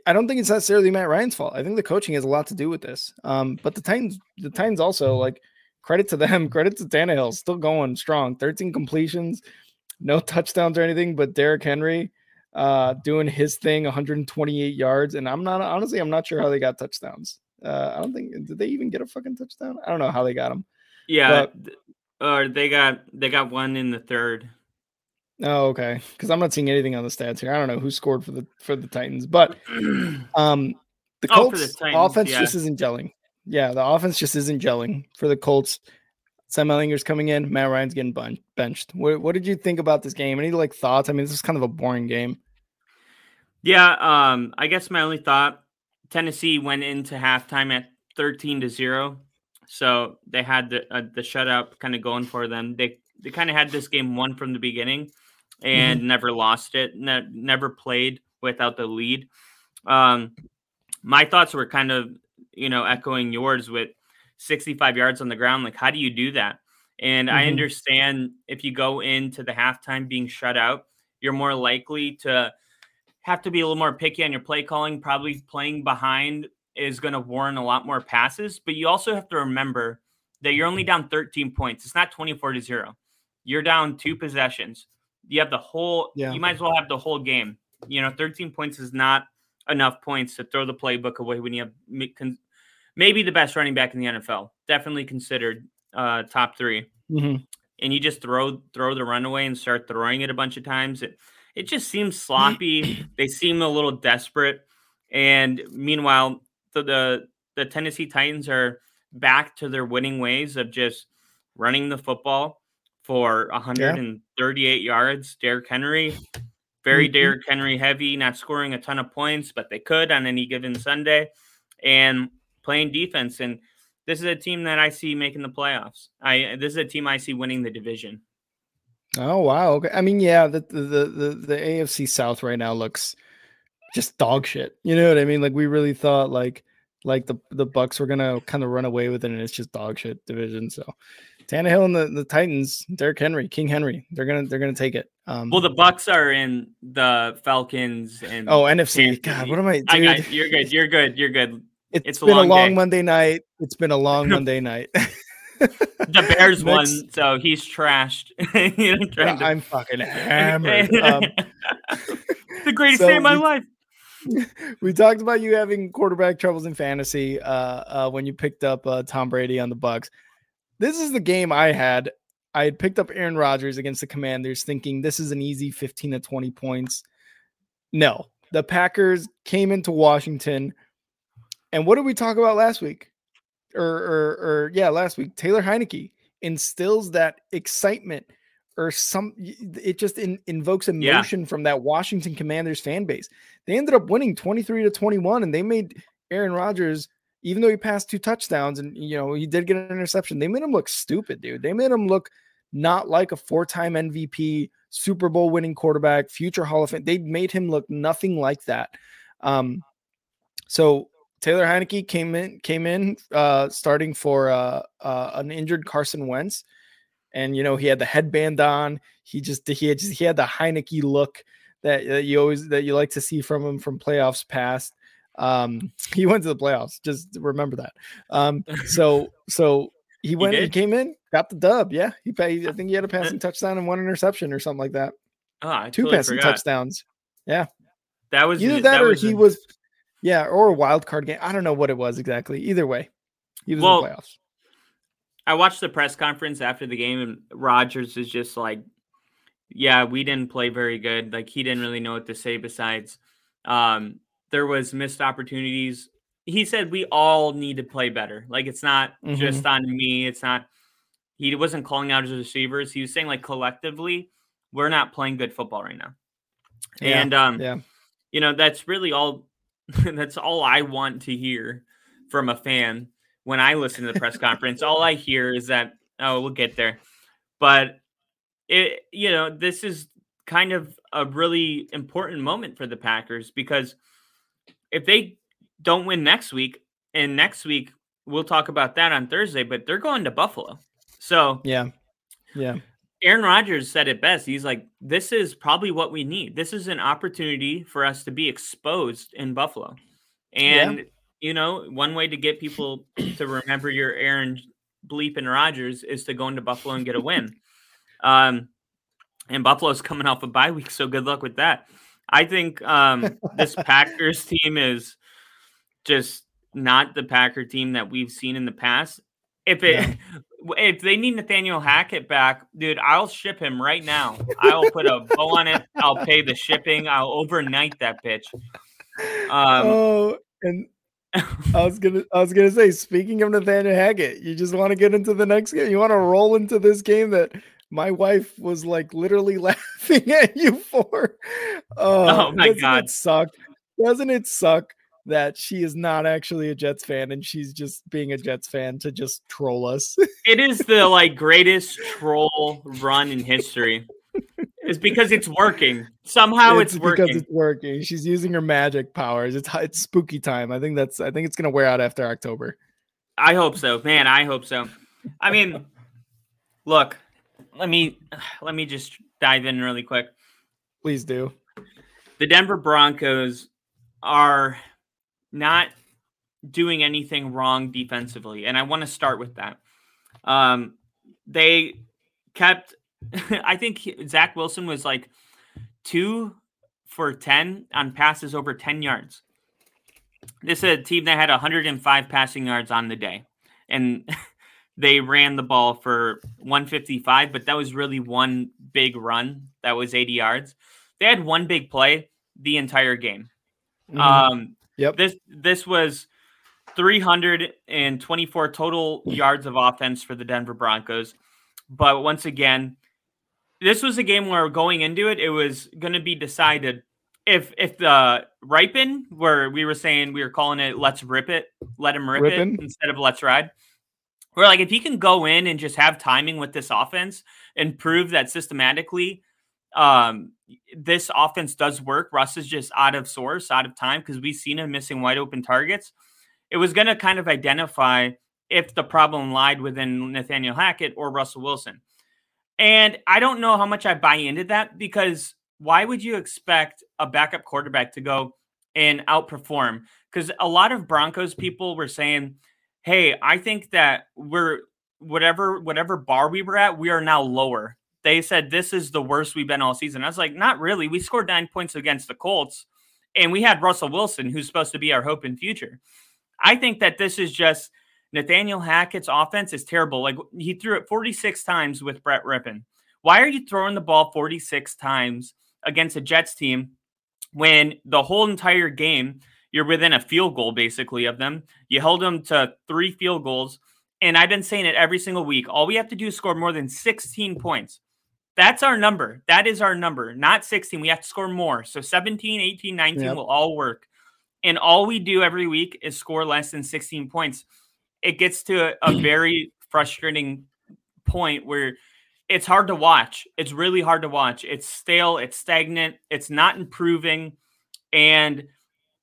I don't think it's necessarily Matt Ryan's fault. I think the coaching has a lot to do with this. Um, but the Titans, the Titans also like credit to them, credit to Tannehill, still going strong. 13 completions, no touchdowns or anything, but Derrick Henry uh doing his thing, 128 yards. And I'm not honestly, I'm not sure how they got touchdowns. Uh, I don't think did they even get a fucking touchdown? I don't know how they got them. Yeah, th- or they got they got one in the third. Oh, okay. Because I'm not seeing anything on the stats here. I don't know who scored for the for the Titans, but um the Oh, Colts the Titans, offense yeah. just isn't gelling. Yeah, the offense just isn't gelling for the Colts. Sam Ehlinger's coming in. Matt Ryan's getting bun- benched. What, what did you think about this game? Any like thoughts? I mean, this is kind of a boring game. Yeah, um, I guess my only thought Tennessee went into halftime at 13 to 0. So they had the uh, the shutout kind of going for them. They they kind of had this game won from the beginning and never lost it. Ne- never played without the lead. Um, my thoughts were kind of, you know, echoing yours with 65 yards on the ground. Like, how do you do that? And I Mhm. understand if you go into the halftime being shut out, you're more likely to have to be a little more picky on your play calling. Probably playing behind is going to warrant a lot more passes, but you also have to remember that you're only down 13 points. It's not 24 to 0. You're down two possessions. You have the whole Yeah. you might as well have the whole game. You know, 13 points is not enough points to throw the playbook away when you have maybe the best running back in the NFL. Definitely considered uh top 3 Mhm. and you just throw throw the runaway and start throwing it a bunch of times. It it just seems sloppy. they seem a little desperate. And meanwhile, the, the the Tennessee Titans are back to their winning ways of just running the football for 138 yards. Derrick Henry, very Mhm. Derrick Henry heavy, not scoring a ton of points, but they could on any given Sunday, and playing defense. And this is a team that I see making the playoffs. I this is a team I see winning the division. Oh wow. Okay. I mean, yeah, the, the the the AFC South right now looks just dog shit. You know what I mean? Like we really thought like like the the Bucs were gonna kind of run away with it, and it's just dog shit division. So Tannehill and the, the Titans, Derrick Henry, King Henry, they're gonna they're gonna take it. Um, Well, the Bucs are in the Falcons and oh NFC. Kansas God, what am I? Dude, I got you're good. You're good. You're good. It's it's a been a long long. Monday night. It's been a long Monday night. The Bears won, so he's trashed. you know, trying to- I'm fucking hammered. Um, the greatest so day of my we- life. we talked about you having quarterback troubles in fantasy uh, uh, when you picked up uh, Tom Brady on the Bucs. This is the game I had. I had picked up Aaron Rodgers against the Commanders, thinking this is an easy 15 to 20 points. No, the Packers came into Washington, and what did we talk about last week? Or, or, or yeah, last week, Taylor Heinicke instills that excitement or some it just in, invokes emotion yeah. from that Washington Commanders fan base. They ended up winning 23 to 21 and they made Aaron Rodgers even though he passed two touchdowns and you know he did get an interception, they made him look stupid, dude. They made him look not like a four-time MVP, Super Bowl winning quarterback, future Hall of Fame. They made him look nothing like that. Um, so Taylor Heinicke came in, came in, uh, starting for uh, uh, an injured Carson Wentz, and you know he had the headband on. He just he had just he had the Heinicke look that, that you always that you like to see from him from playoffs past. Um, he went to the playoffs. Just remember that. Um, so so he went. He, he, came in, got the dub. Yeah, he paid. I think he had a passing touchdown and one interception or something like that. Oh, Two totally passing forgot. touchdowns. Yeah, that was either that, that or was he was. Yeah, or a wild card game. I don't know what it was exactly. Either way, he was well, in the playoffs. I watched the press conference after the game, and Rodgers is just like, "Yeah, we didn't play very good. Like he didn't really know what to say. Besides, um, there was missed opportunities. He said we all need to play better. Like it's not mm-hmm. just on me. It's not. He wasn't calling out his receivers. He was saying like collectively, we're not playing good football right now. Yeah, and um, yeah, you know that's really all. that's all I want to hear from a fan when I listen to the press conference. All I hear is that oh, we'll get there, but it you know this is kind of a really important moment for the Packers because if they don't win next week, and next week we'll talk about that on Thursday, but they're going to Buffalo. So yeah, yeah. Aaron Rodgers said it best. He's like, "This is probably what we need. This is an opportunity for us to be exposed in Buffalo." And yeah. you know, one way to get people to remember your Aaron Bleep and Rodgers is to go into Buffalo and get a win. Um, and Buffalo's coming off a bye week, so good luck with that. I think um, this Packers team is just not the Packer team that we've seen in the past. If it yeah. If they need Nathaniel Hackett back, dude, I'll ship him right now. I'll put a bow on it. I'll pay the shipping. I'll overnight that bitch. Um, oh, and I was gonna I was gonna say, speaking of Nathaniel Hackett, you just want to get into the next game. You want to roll into this game that my wife was like literally laughing at you for. Uh, oh my god, it suck! Doesn't it suck that she is not actually a Jets fan and she's just being a Jets fan to just troll us? it is the like greatest troll run in history. It's because it's working. Somehow it's, it's working. Because it's working. She's using her magic powers. It's it's spooky time. I think that's I think it's gonna wear out after October. I hope so, man. I hope so. I mean, look, let me let me just dive in really quick. Please do. The Denver Broncos are not doing anything wrong defensively, and I want to start with that. Um, they kept. I think Zach Wilson was like two for ten on passes over ten yards. This is a team that had 105 passing yards on the day, and they ran the ball for 155, but that was really one big run that was 80 yards. They had one big play the entire game. Mm-hmm. Um, yep. This this was 324 total yards of offense for the Denver Broncos. But once again, this was a game where going into it, it was going to be decided if if the ripen where we were saying we were calling it let's rip it, let him rip Rippin'. it instead of let's ride. Where like if he can go in and just have timing with this offense and prove that systematically um this offense does work. Russ is just out of source, out of time because we've seen him missing wide open targets. It was going to kind of identify if the problem lied within Nathaniel Hackett or Russell Wilson. And I don't know how much I buy into that because why would you expect a backup quarterback to go and outperform? Because a lot of Broncos people were saying, hey, I think that we're whatever whatever bar we were at, we are now lower. They said this is the worst we've been all season. I was like, not really. We scored nine points against the Colts, and we had Russell Wilson, who's supposed to be our hope and future. I think that this is just Nathaniel Hackett's offense is terrible. Like he threw it 46 times with Brett Rypien. Why are you throwing the ball 46 times against a Jets team when the whole entire game you're within a field goal basically of them. You held them to three field goals. And I've been saying it every single week. All we have to do is score more than 16 points. That's our number. That is our number, not 16. We have to score more. So 17, 18, 19 Yep. will all work. And all we do every week is score less than 16 points. It gets to a, a very frustrating point where it's hard to watch. It's really hard to watch. It's stale, it's stagnant, it's not improving. And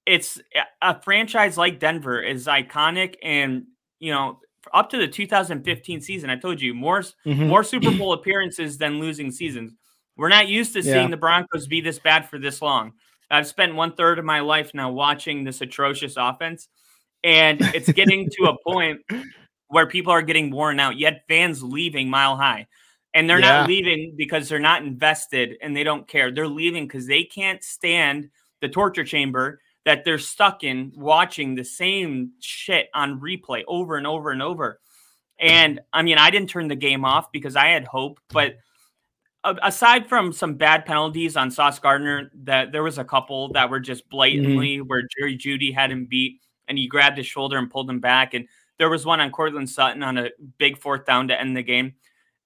it's a franchise like Denver is iconic and you know up to the 2015 season I told you more Mhm. more Super Bowl appearances than losing seasons. We're not used to Yeah. seeing the Broncos be this bad for this long. I've spent one third of my life now watching this atrocious offense, and it's getting to a point where people are getting worn out. Yet fans leaving mile high, and they're Yeah. not leaving because they're not invested and they don't care. They're leaving because they can't stand the torture chamber that they're stuck in, watching the same shit on replay over and over and over. And I mean, I didn't turn the game off because I had hope, but aside from some bad penalties on Sauce Gardner, that there was a couple that were just blatantly mm-hmm. where Jerry Jeudy had him beat and he grabbed his shoulder and pulled him back. And there was one on Courtland Sutton on a big fourth down to end the game.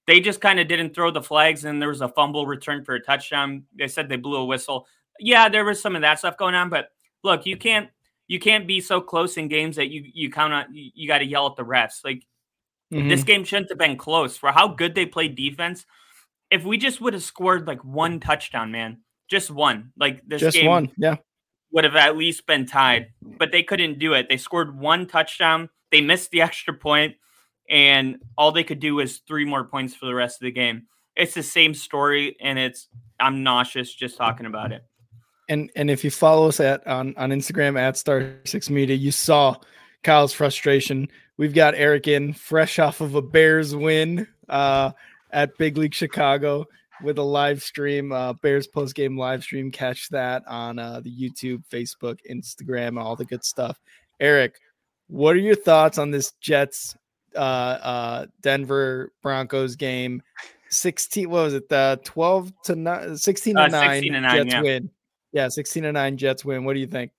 They just kind of didn't throw the flags, and there was a fumble return for a touchdown. They said they blew a whistle. Yeah, there was some of that stuff going on, but look, you can't you can't be so close in games that you you count on you, you got to yell at the refs. Like Mhm. this game shouldn't have been close for how good they played defense. If we just would have scored like one touchdown, man, just one, like this just game one. Yeah. would have at least been tied, but they couldn't do it. They scored one touchdown, they missed the extra point, and all they could do was three more points for the rest of the game. It's the same story, and it's I'm nauseous just talking about it. And and if you follow us at on on Instagram at Star Six Media, you saw Kyle's frustration. We've got Eric in fresh off of a Bears win uh, at Big League Chicago with a live stream, uh, Bears post game live stream. Catch that on uh, the YouTube, Facebook, Instagram, all the good stuff. Eric, what are your thoughts on this Jets uh, uh, Denver Broncos game? 16 what was it uh 12 to 9 16 to Uh, 9 16 to 9, Jets yeah. win yeah 16 to 9 Jets win what do you think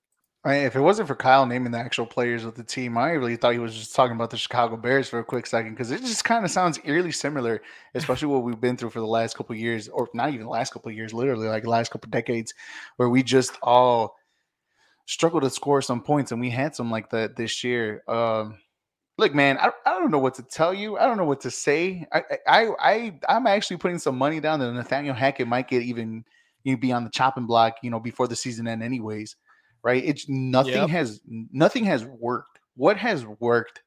I mean, if it wasn't for Kyle naming the actual players with the team, I really thought he was just talking about the Chicago Bears for a quick second because it just kind of sounds eerily similar, especially what we've been through for the last couple years, or not even the last couple years, literally like the last couple decades, where we just all struggled to score some points, and we had some like that this year. Um, look, man, I, I don't know what to tell you. I don't know what to say. I I I I'm actually putting some money down that Nathaniel Hackett might get even you be on the chopping block, you know, before the season end, anyways right? It's nothing Yep. has nothing has worked. What has worked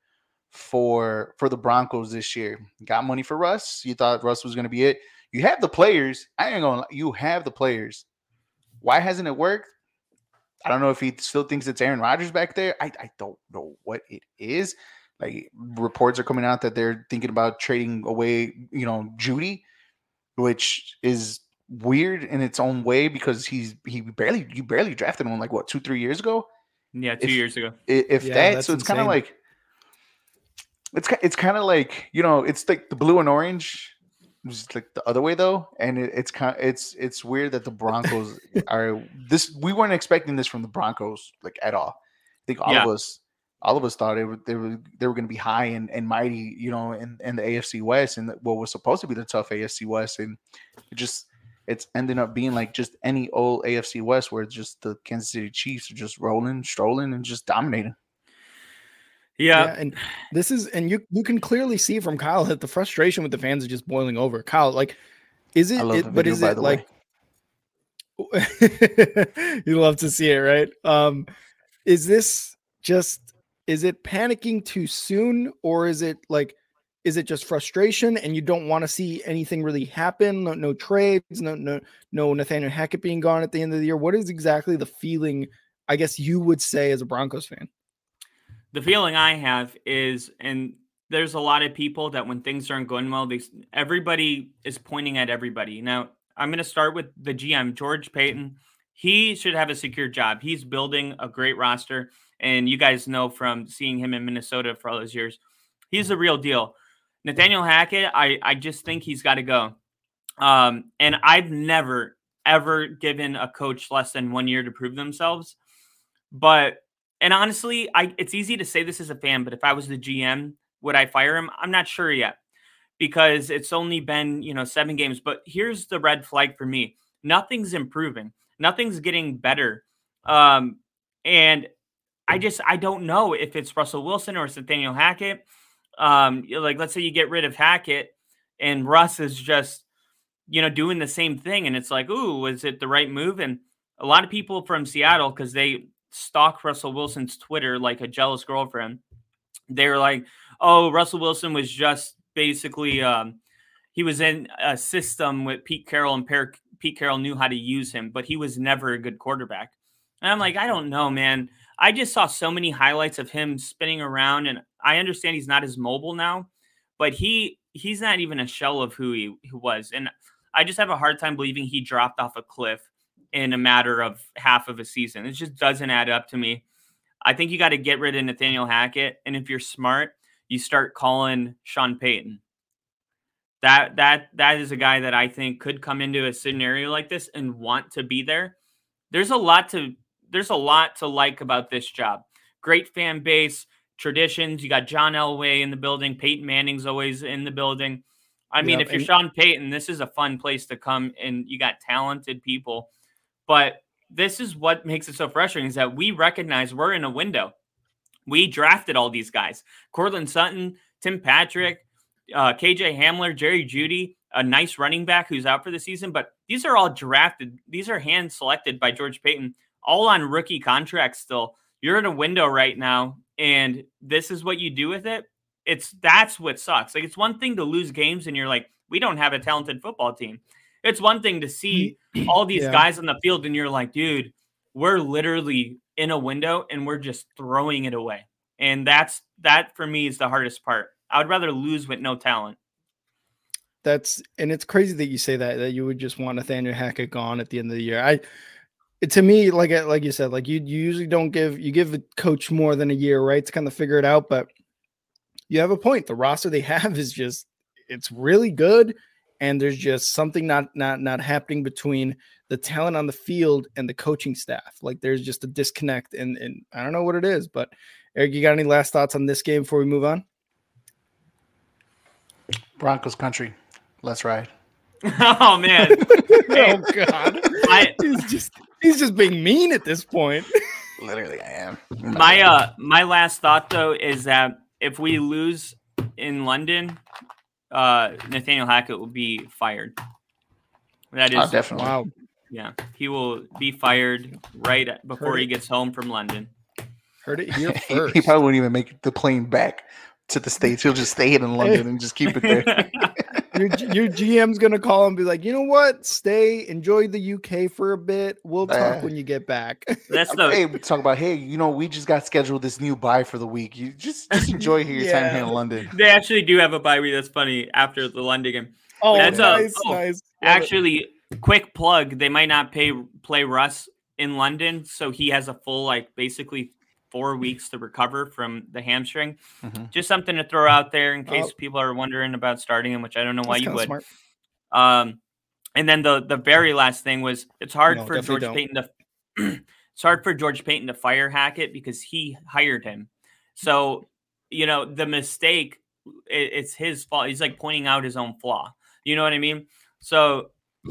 for for the Broncos this year? Got money for Russ. You thought Russ was going to be it. You have the players. I ain't gonna. lie, You have the players. Why hasn't it worked? I don't know if he still thinks it's Aaron Rodgers back there. I, I don't know what it is. Like reports are coming out that they're thinking about trading away, you know, Jeudy, which is weird in its own way because he's he barely you barely drafted him like what two three years ago? Yeah, two If- years ago. If Yeah, that so it's kind of like it's it's kind of like you know it's like the blue and orange just like the other way though and it, it's kind it's it's weird that the broncos are this we weren't expecting this from the broncos like at all. I think all of us all of us thought it would, they were they were going to be high and, and mighty you know in, in the afc west and what was supposed to be the tough afc west and it just it's ending up being like just any old afc west where it's just the kansas city chiefs are just rolling strolling and just dominating Yeah, and this is and you you can clearly see from Kyle that the frustration with the fans is just boiling over. Kyle, like, is it? I love it- the but is by it like? you love to see it, right? Um, is this just? Is it panicking too soon, or is it like? Is it just frustration and you don't want to see anything really happen? No, no trades, no, no, no Nathaniel Hackett being gone at the end of the year. What is exactly the feeling? I guess you would say as a Broncos fan. the feeling I have is, and there's a lot of people that when things aren't going well, they everybody is pointing at everybody. Now, I'm going to start with the GM, George Paton. He should have a secure job. He's building a great roster, and you guys know from seeing him in Minnesota for all those years, he's the real deal. Nathaniel Hackett, I I just think he's got to go. Um, and I've never ever given a coach less than one year to prove themselves, but and honestly, I it's easy to say this as a fan, but if I was the GM, would I fire him? I'm not sure yet. because it's only been, you know, seven games. But here's the red flag for me nothing's improving, nothing's getting better. Um, and I just, I don't know if it's Russell Wilson or it's Nathaniel Hackett. Um, like, let's say you get rid of Hackett and Russ is just, you know, doing the same thing. And it's like, ooh, was it the right move? And a lot of people from Seattle, because they stalk Russell Wilson's Twitter like a jealous girlfriend, they're like, oh, Russell Wilson was just basically, um, he was in a system with Pete Carroll and per- Pete Carroll knew how to use him, but he was never a good quarterback. And I'm like, I don't know, man. I just saw so many highlights of him spinning around, and I understand he's not as mobile now, but he he's not even a shell of who he, was. And I just have a hard time believing he dropped off a cliff in a matter of half of a season. It just doesn't add up to me. I think you got to get rid of Nathaniel Hackett, and if you're smart, you start calling Sean Payton. That that that is a guy that I think could come into a scenario like this and want to be there. There's a lot to there's a lot to like about this job. Great fan base, traditions. You got John Elway in the building. Peyton Manning's always in the building. I mean, yep, if you're Sean Payton, this is a fun place to come and you got talented people. But this is what makes it so frustrating is that we recognize we're in a window. We drafted all these guys. Courtland Sutton, Tim Patrick, uh, KJ Hamler, Jerry Jeudy, a nice running back who's out for the season. But these are all drafted. These are hand selected by George Paton, all on rookie contracts still. You're in a window right now, and this is what you do with it. It's that's what sucks. Like it's one thing to lose games and you're like, we don't have a talented football team. It's one thing to see mm-hmm. all these yeah. guys on the field and you're like, dude, we're literally in a window and we're just throwing it away. And that's that for me is the hardest part. I would rather lose with no talent. That's and it's crazy that you say that that you would just want Nathaniel Hackett gone at the end of the year. I to me, like uh, like you said, like you, you usually don't give you give a coach more than a year, right, to kind of figure it out. But you have a point. The roster they have is just it's really good, and there's just something not not not happening between the talent on the field and the coaching staff. Like there's just a disconnect, and and I don't know what it is. But Eric, you got any last thoughts on this game before we move on? Broncos country. Let's ride. oh man. oh god. I, he's just he's just being mean at this point. Literally I am. My uh my last thought though is that if we lose in London, uh Nathaniel Hackett will be fired. That is oh, definitely wow. Yeah, he will be fired right before he gets home from London. Heard it here first. he probably won't even make the plane back to the states. He'll just stay in London and just keep it there. your, your GM's gonna call and be like, you know what? Stay, enjoy the UK for a bit. We'll talk uh, when you get back. That's the hey, we talk about hey, you know, we just got scheduled this new bye for the week. You just just enjoy your yeah. time here in London. They actually do have a bye week. That's funny after the London game. Oh, that's nice, a, oh, nice. Actually, quick plug. They might not pay play Russ in London, so he has a full like basically four weeks to recover from the hamstring. Mm-hmm. Just something to throw out there in case oh. people are wondering about starting him, which I don't know why That's you would. Smart. Um, and then the the very last thing was it's hard no, for George don't. Paton to it's hard for George Paton to fire Hackett because he hired him. So you know the mistake it, it's his fault. He's like pointing out his own flaw. You know what I mean? So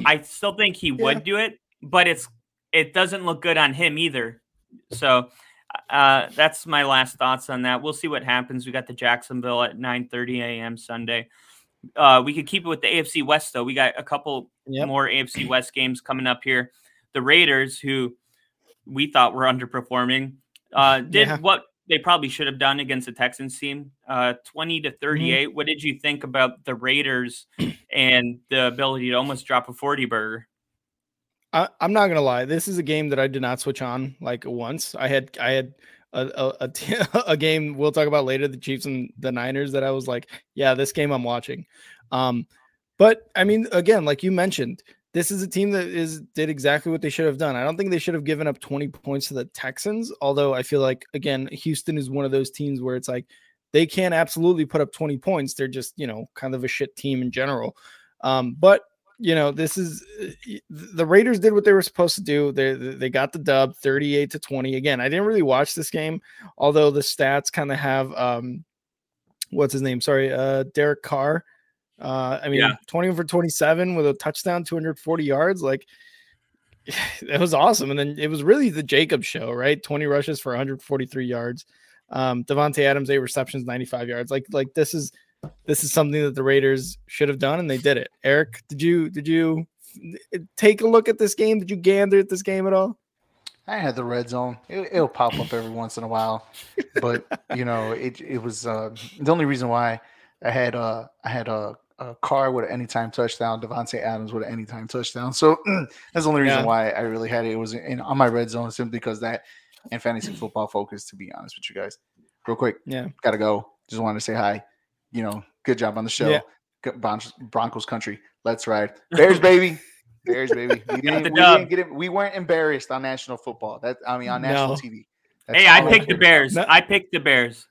I still think he would do it, but it's it doesn't look good on him either. So uh, that's my last thoughts on that. We'll see what happens. We got the Jacksonville at 9 30 a.m. Sunday. Uh, we could keep it with the AFC West, though. We got a couple yep. more AFC West games coming up here. The Raiders, who we thought were underperforming, uh, did yeah. what they probably should have done against the Texans team, uh, 20 to 38. Mm-hmm. What did you think about the Raiders and the ability to almost drop a 40 burger? I, am not gonna lie. This is a game that I did not switch on like once. I had I had a, a, a, a game we'll talk about later, the Chiefs and the Niners, that I was like, yeah, this game I'm watching. Um, but I mean, again, like you mentioned, this is a team that is did exactly what they should have done. I don't think they should have given up 20 points to the Texans, although I feel like again, Houston is one of those teams where it's like they can absolutely put up 20 points. They're just, you know, kind of a shit team in general. Um, but you know, this is uh, the Raiders did what they were supposed to do. They they got the dub 38 to 20. Again, I didn't really watch this game, although the stats kind of have um what's his name? Sorry, uh Derek Carr. Uh, I mean, Yeah. 20 for 27 with a touchdown, 240 yards. Like, it was awesome. And then it was really the Jacob show, right? 20 rushes for 143 yards. Um, Davante Adams, eight receptions, 95 yards. Like, like this is this is something that the Raiders should have done, and they did it. Eric, did you did you take a look at this game? Did you gander at this game at all? I had the red zone. It, it'll pop up every once in a while, but you know, it it was uh, the only reason why I had uh I had a, a Carr with an anytime touchdown. Davante Adams with an anytime touchdown. So that's the only reason Yeah. why I really had it. It was in, on my red zone simply because that and fantasy football focus. To be honest with you guys, real quick, Yeah. gotta go. Just wanted to say hi. You know, good job on the show. Yeah. Bron- Broncos country. Let's ride. Bears baby. Bears baby. We didn't, we didn't get it. We weren't embarrassed on national football. That I mean on national No. TV. That's Hey, I picked the. Bears. No. I picked the Bears.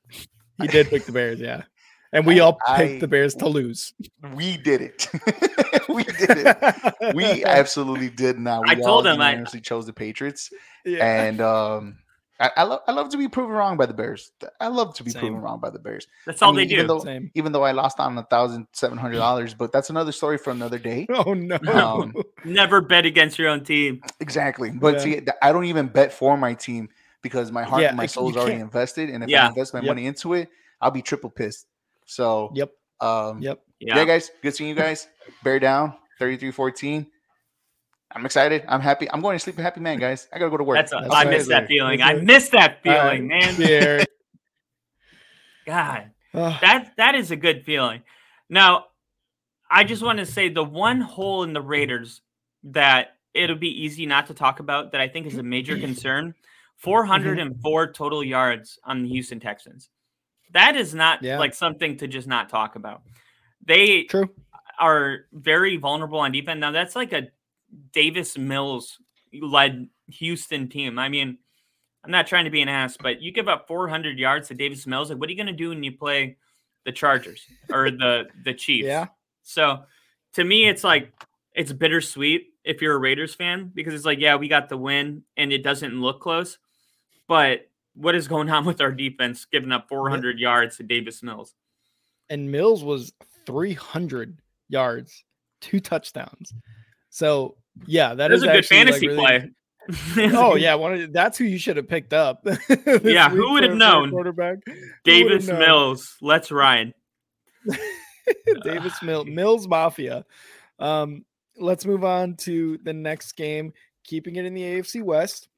He did pick the Bears, yeah. And we all I- picked the Bears to lose. We did it. we did it. We absolutely did not. We I told all him I- unanimously chose the Patriots, yeah. and um, I, I love I love to be proven wrong by the Bears. I love to be Same. proven wrong by the Bears. That's all I all mean, they even do. though Same. even though I lost on a thousand seven hundred dollars, but that's another story for another day. Oh no. Um, Never bet against your own team. Exactly. But Yeah. see, I don't even bet for my team because my heart Yeah, and my soul is can't. already invested. And if Yeah. I invest my Yep. money into it, I'll be triple pissed. So, yep. um, Yep. yeah. Yeah. guys, good seeing you guys. Bear down 33 14. I'm excited. I'm happy. I'm going to sleep a happy man, guys. I got to go to work. That's a, That's I right. miss that feeling. I miss that All right. feeling, man. Yeah. God, Oh, that that is a good feeling. Now, I just want to say the one hole in the Raiders that it'll be easy not to talk about that I think is a major concern: mm-hmm. 404 total yards on the Houston Texans. That is not Yeah. like something to just not talk about. They true. are very vulnerable on defense. Now that's like a Davis Mills led Houston team. I mean, I'm not trying to be an ass, but you give up 400 yards to Davis Mills. Like, what are you going to do when you play the Chargers or the the Chiefs? Yeah. So to me, it's like it's bittersweet if you're a Raiders fan because it's like, yeah, we got the win and it doesn't look close, but what is going on with our defense giving up 400 yards to Davis Mills? And Mills was 300 yards, two touchdowns. So yeah, that is is a good actually, like, fantasy really- play. Oh yeah, one of, that's who you should have picked up. Yeah, who would have for- for a known? Quarterback Davis known? Mills, let's ride. Davis Mill, Mills Mafia. Um, let's move on to the next game. Keeping it in the AFC West.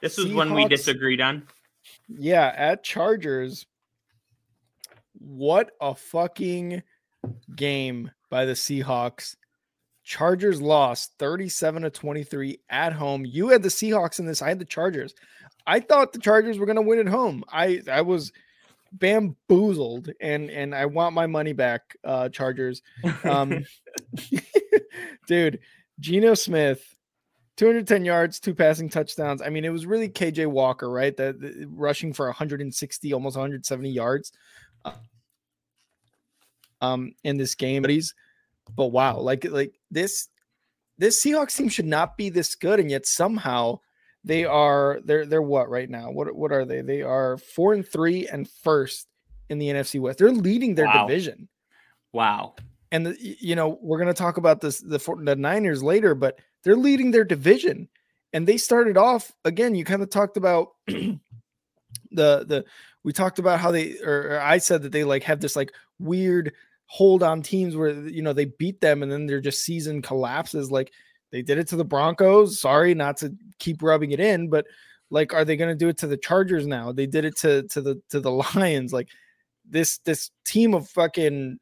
This is one we disagreed on. Yeah, at Chargers. What a fucking game by the Seahawks. Chargers lost 37 to 23 at home. You had the Seahawks in this. I had the Chargers. I thought the Chargers were going to win at home. I I was bamboozled and and I want my money back uh Chargers. Um dude, Geno Smith 210 yards, two passing touchdowns. I mean, it was really KJ Walker, right? That that- rushing for 160, almost 170 yards. uh, Um, in this game, but he's, but wow, like like this, this Seahawks team should not be this good, and yet somehow they are. They're they're what right now? What what are they? They are four and three and first in the NFC West. They're leading their Wow. division Wow. and the, you know we're going to talk about this the the Niners later, but they're leading their division, and they started off again. You kind of talked about the the we talked about how they or, or I said that they like have this like weird hold on teams where you know they beat them and then their just season collapses. Like they did it to the Broncos. Sorry, not to keep rubbing it in, but like are they going to do it to the Chargers now? They did it to to the to the Lions. Like this this team of fucking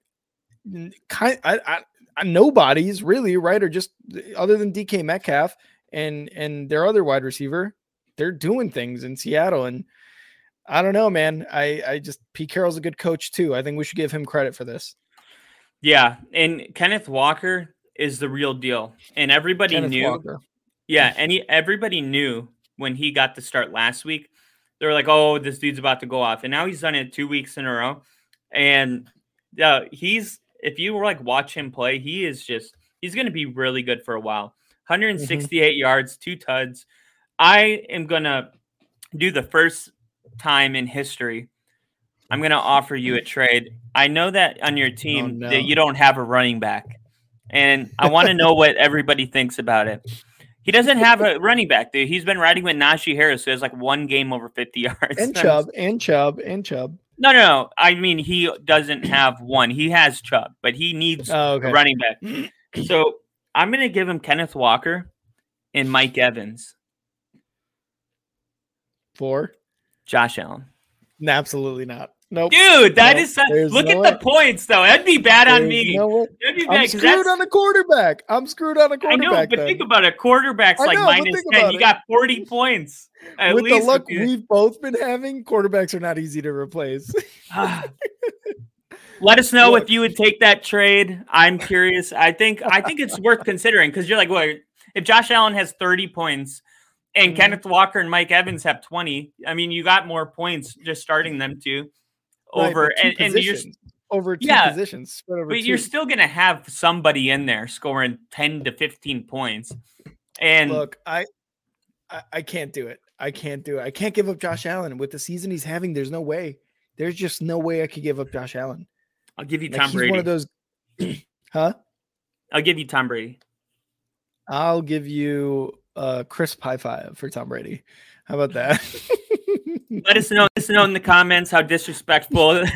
kind I, I, nobodies really right or just other than DK Metcalf and and their other wide receiver they're doing things in Seattle and I don't know man I I just Pete Carroll's a good coach too I think we should give him credit for this Yeah, and Kenneth Walker is the real deal, and everybody Kenneth knew. Walker Yeah, and he, everybody knew when he got the start last week. They were like, "Oh, this dude's about to go off," and now he's done it two weeks in a row. And yeah, he's if you were like watch him play, he is just he's going to be really good for a while. Mm-hmm. 168 yards, two tuds. I am gonna do the first time in history I'm going to offer you a trade. I know that on your oh, team no. that you don't have a running back, and I want to know what everybody thinks about it. He doesn't have a running back, dude. He's been riding with Najee Harris, who has like one game over 50 yards. And Chubb, and Chubb, and Chubb. No, no, no. I mean, he doesn't have one. He has Chubb, but he needs Oh, okay. a running back. So I'm going to give him Kenneth Walker and Mike Evans, Four? Josh Allen. No, absolutely not. Nope. Dude, that No, is look no at way. the points though. That'd be bad on me. no. That'd be bad I'm screwed on a quarterback. I'm screwed on a I quarterback. know, but then. think about it. Quarterbacks I like know, but minus ten. You got forty points. At With the least luck if we've both been having, quarterbacks are not easy to replace. Let us know Look. if you would take that trade. I'm curious. I think I think it's worth considering because you're like, well, if Josh Allen has 30 points and Mhm. Kenneth Walker and Mike Evans have 20, I mean, you got more points just starting them two Right, over and, and you're over two Yeah, positions. spread over but you're still gonna have somebody in there scoring 10 to 15 points. And Look, I, I I can't do it. I can't do it. I can't give up Josh Allen with the season he's having. There's no way. There's just no way I could give up Josh Allen. I'll give you Like, Tom he's Brady. one of those. huh? I'll give you Tom Brady. I'll give you uh Chris Pie Five for Tom Brady. How about that? Let us know. Let us know in the comments how disrespectful.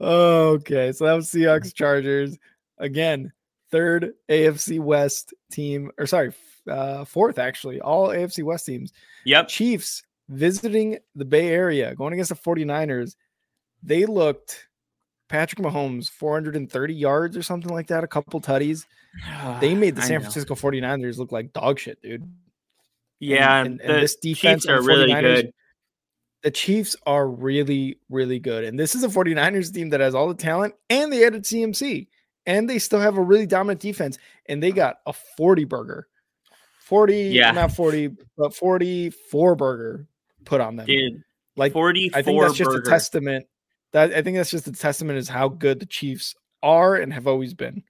okay, so that was Seahawks Chargers again. Third AFC West team, or sorry, uh, fourth actually, all AFC West teams. yep. Chiefs visiting the Bay Area, going against the 49ers. They looked Patrick Mahomes 430 yards or something like that, a couple tutties. They made the San. Francisco 49ers look like dog shit, dude. Yeah, and- and the this defense Chiefs are really good. The Chiefs are really, really good. And this is a 49ers team that has all the talent and they added CMC and they still have a really dominant defense. And they got a 40 burger, 40, Yeah. not 40, but 44 burger put on them. Dude, like, forty-four. I think that's just burger. a testament. That I think that's just a testament is how good the Chiefs are and have always been.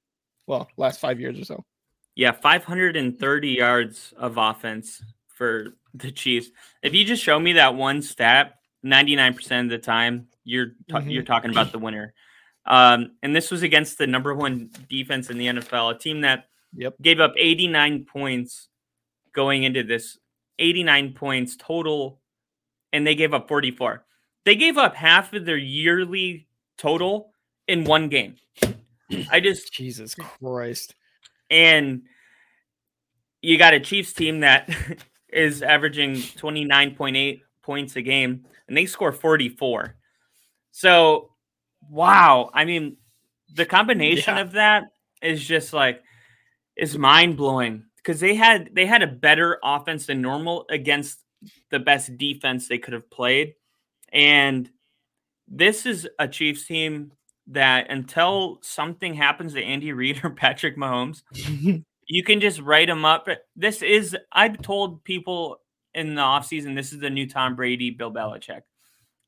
Well, last five years or so. Yeah, 530 yards of offense for the Chiefs. If you just show me that one stat, 99% of the time, you're ta- Mhm. you're talking about the winner. Um, and this was against the number one defense in the NFL, a team that Yep. gave up 89 points going into this, 89 points total, and they gave up 44. They gave up half of their yearly total in one game. I just Jesus Christ. and you got a Chiefs team that is averaging 29.8 points a game and they score 44. So, wow. I mean, the combination Yeah. of that is just like is mind-blowing because they had they had a better offense than normal against the best defense they could have played. And this is a Chiefs team that until something happens to Andy Reid or Patrick Mahomes, you can just write them up. This is I've told people in the offseason this is the new Tom Brady, Bill Belichick.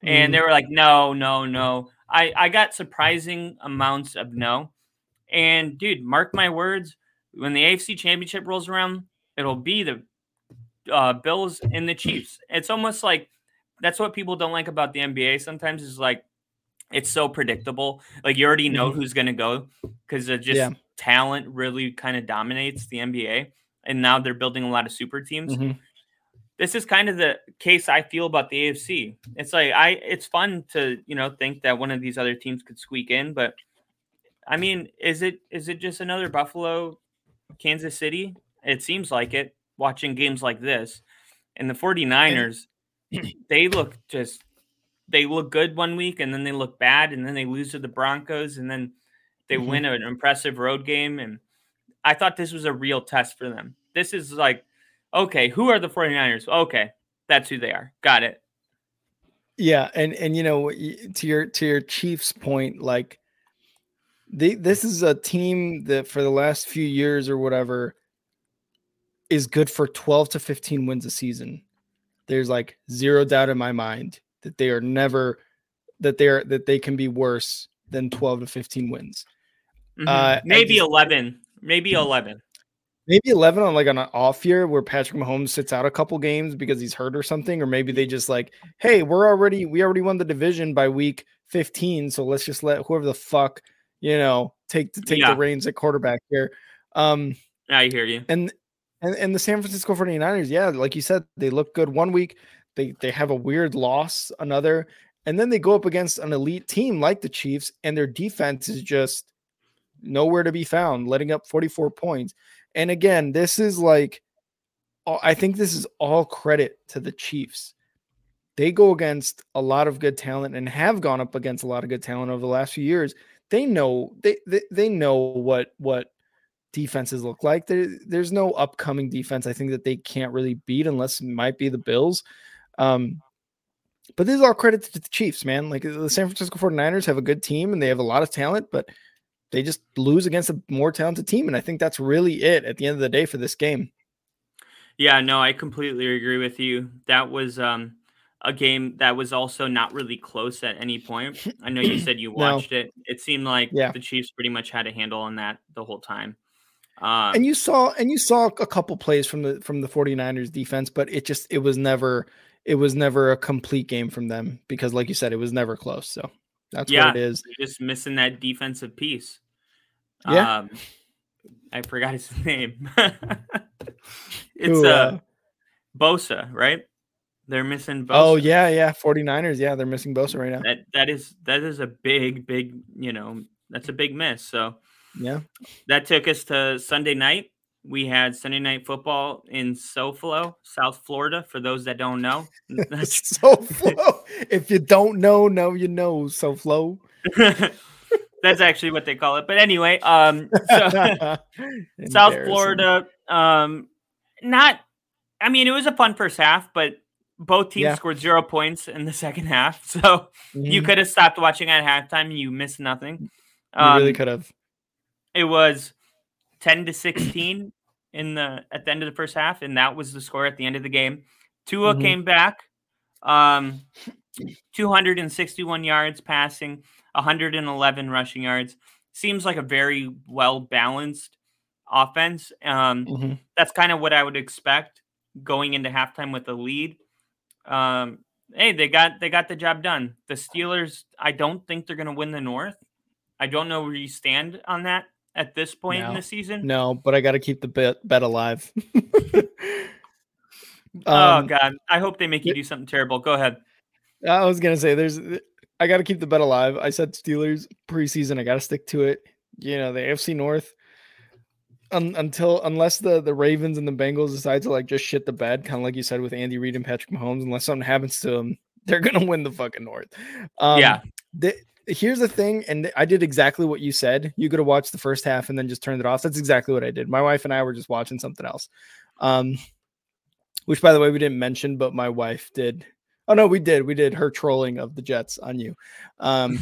And they were like, no, no, no. I, I got surprising amounts of no. And dude, mark my words, when the AFC championship rolls around, it'll be the uh, Bills and the Chiefs. It's almost like that's what people don't like about the NBA sometimes is like it's so predictable. Like you already know Mhm. who's going to go because it just Yeah. Talent really kind of dominates the NBA. And now they're building a lot of super teams. Mhm. This is kind of the case I feel about the AFC. It's like I it's fun to, you know, think that one of these other teams could squeak in, but I mean, is it is it just another Buffalo, Kansas City? It seems like it watching games like this. And the 49ers, they look just they look good one week and then they look bad and then they lose to the Broncos and then they Mhm. win an impressive road game and I thought this was a real test for them. This is like okay, who are the 49ers? Okay, that's who they are. Got it. Yeah, and and you know to your to your Chiefs point, like they this is a team that for the last few years or whatever is good for 12 to 15 wins a season. There's like zero doubt in my mind that they are never that they are that they can be worse than 12 to 15 wins. Mhm. Uh, maybe just- 11. Maybe 11. maybe 11 on like an off year where Patrick Mahomes sits out a couple games because he's hurt or something, or maybe they just like, hey, we're already we already won the division by week 15, so let's just let whoever the fuck you know take to take Yeah. the reins at quarterback here. Um, I hear you. and and and the San Francisco 49ers, yeah, like you said, they look good one week. They they have a weird loss another, and then they go up against an elite team like the Chiefs, and their defense is just nowhere to be found, letting up 44 points. And again, this is like, I think this is all credit to the Chiefs. They go against a lot of good talent and have gone up against a lot of good talent over the last few years. They know they they, they know what what defenses look like. There, there's no upcoming defense I think that they can't really beat unless it might be the Bills. Um, but this is all credit to the Chiefs, man. Like the San Francisco 49ers have a good team and they have a lot of talent, but they just lose against a more talented team. And I think that's really it at the end of the day for this game. Yeah, no, I completely agree with you. That was um a game that was also not really close at any point. I know you said you No. watched it. It seemed like Yeah. the Chiefs pretty much had a handle on that the whole time. Um, and you saw and you saw a couple plays from the from the 49ers defense, but it just it was never it was never a complete game from them because like you said, it was never close. So that's Yeah. what it is. Just missing that defensive piece. Yeah. Um, I forgot his name. it's Who, uh, uh, Bosa, right? They're missing Bosa. Oh yeah, yeah. 49ers. Yeah, they're missing Bosa right now. That that is that is a big, big, you know, that's a big miss. So Yeah. that took us to Sunday night. We had Sunday night football in SoFlo, South Florida. For those that don't know, That's- so flow. if you don't know, now you know. So flow. that's actually what they call it. But anyway, um, so South Florida. Um, not. I mean, it was a fun first half, but both teams Yeah. scored zero points in the second half. So you Mhm. could have stopped watching at halftime. You missed nothing. You really Um, could have. It was ten to sixteen in the at the end of the first half, and that was the score at the end of the game. Tua Mhm. came back, um, two hundred and sixty-one yards passing, one hundred and eleven rushing yards. Seems like a very well balanced offense. Um, Mhm. that's kind of what I would expect going into halftime with a lead. Um, hey, they got they got the job done. The Steelers, I don't think they're going to win the North. I don't know where you stand on that at this point in the season. No, but I got to keep the bet bet alive. oh Um, God, I hope they make you do something terrible. Go ahead. I was gonna say there's I gotta keep the bet alive. I said Steelers preseason, I gotta stick to it. You know, the AFC North un, until unless the the Ravens and the Bengals decide to like just shit the bed, kind of like you said with Andy Reid and Patrick Mahomes, unless something happens to them, they're gonna win the fucking North. Um, Yeah. the, here's the thing, and I did exactly what you said. You could have watched the first half and then just turned it off. That's exactly what I did. My wife and I were just watching something else. Um, which by the way we didn't mention, but my wife did. Oh no, we did. We did her trolling of the Jets on you. Um,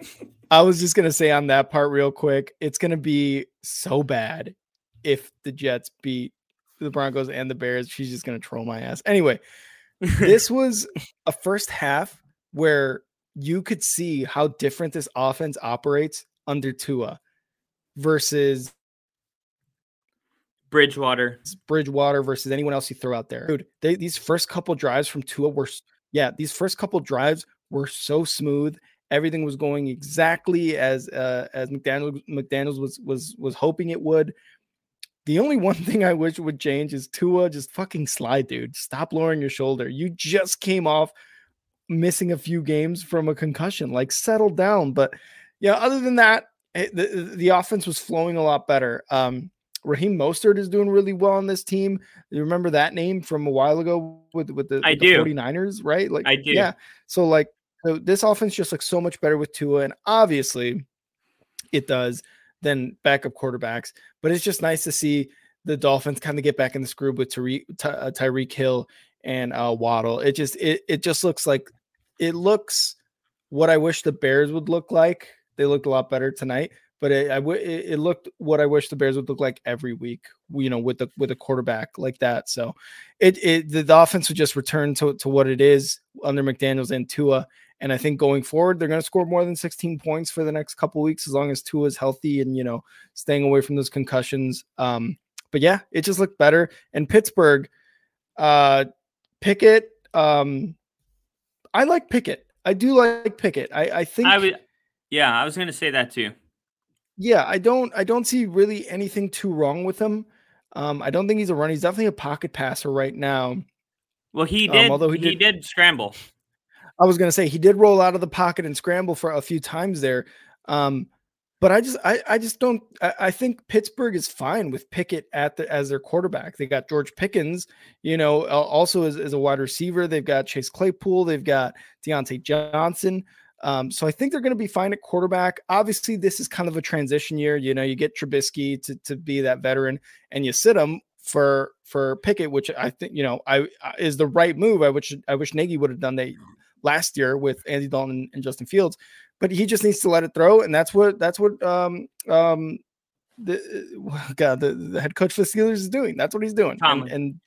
I was just gonna say on that part real quick. It's gonna be so bad if the Jets beat the Broncos and the Bears. She's just gonna troll my ass. Anyway, this was a first half where you could see how different this offense operates under Tua versus Bridgewater. Bridgewater versus anyone else you throw out there. Dude, they, these first couple drives from Tua were, yeah, these first couple drives were so smooth. Everything was going exactly as uh, as McDaniel McDaniel's was was was hoping it would. The only one thing I wish would change is Tua just fucking slide, dude. Stop lowering your shoulder. You just came off missing a few games from a concussion. Like settle down. But yeah, other than that, eh, the the offense was flowing a lot better. Um, Raheem Mostert is doing really well on this team. You remember that name from a while ago with with the, I with the 49ers, right? Like I do. Yeah. So like so this offense just looks so much better with Tua, and obviously it does than backup quarterbacks. But it's just nice to see the Dolphins kind of get back in the groove with Tyreek Ty, uh, Tyreek Hill and uh, Waddle. It just it it just looks like it looks what I wish the Bears would look like. They looked a lot better tonight, but it, I w- it, looked what I wish the Bears would look like every week. You know, with the with a quarterback like that. So it it the, the offense would just return to to what it is under McDaniel's and Tua. And I think going forward, they're going to score more than 16 points for the next couple weeks as long as Tua is healthy and you know staying away from those concussions. Um, but yeah, it just looked better. And Pittsburgh, uh, Pickett, um, I like Pickett. I do like Pickett. I, I think I would, yeah, I was going to say that too. Yeah, I don't I don't see really anything too wrong with him. Um, I don't think he's a runner. He's definitely a pocket passer right now. Well, he did. Um, although he, he did, did, scramble. I was gonna say he did roll out of the pocket and scramble for a few times there. Um, but I just I, I just don't I, I, think Pittsburgh is fine with Pickett at the as their quarterback. They got George Pickens, you know, also as, as a wide receiver. They've got Chase Claypool, they've got Diontae Johnson. Um, so I think they're going to be fine at quarterback. Obviously, this is kind of a transition year. You know, you get Trubisky to, to be that veteran, and you sit him for for Pickett, which I think you know I is the right move. I wish I wish Nagy would have done that last year with Andy Dalton and Justin Fields, but he just needs to let it throw, and that's what that's what um um the God the, the head coach for the Steelers is doing. That's what he's doing, and, and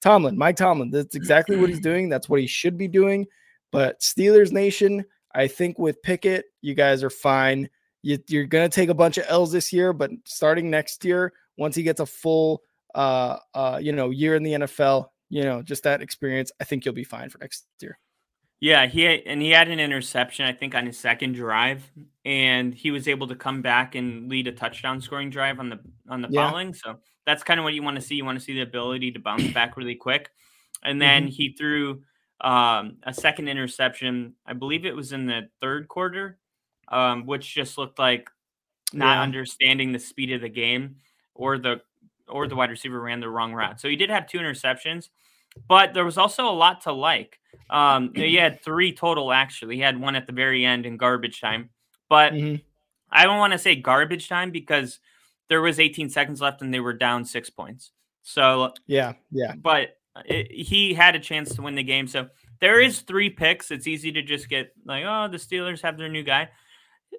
Tomlin, Mike Tomlin, that's exactly what he's doing. That's what he should be doing. But Steelers Nation I think with Pickett, you guys are fine. You, are going to take a bunch of L's this year, but starting next year, once he gets a full, uh, uh, you know, year in the NFL, you know, just that experience, I think you'll be fine for next year. Yeah, he and he had an interception, I think, on his second drive, and he was able to come back and lead a touchdown scoring drive on the on the yeah. following. So that's kind of what you want to see. You want to see the ability to bounce back really quick, and then mm-hmm. he threw um, a second interception. I believe it was in the third quarter, um, which just looked like not yeah. understanding the speed of the game, or the or the wide receiver ran the wrong route. So he did have two interceptions, but there was also a lot to like. Um, he had three total actually. He had one at the very end in garbage time, but mm-hmm. I don't want to say garbage time because there was 18 seconds left and they were down six points. So yeah, yeah. But it, he had a chance to win the game. So there is three picks. It's easy to just get like, oh, the Steelers have their new guy.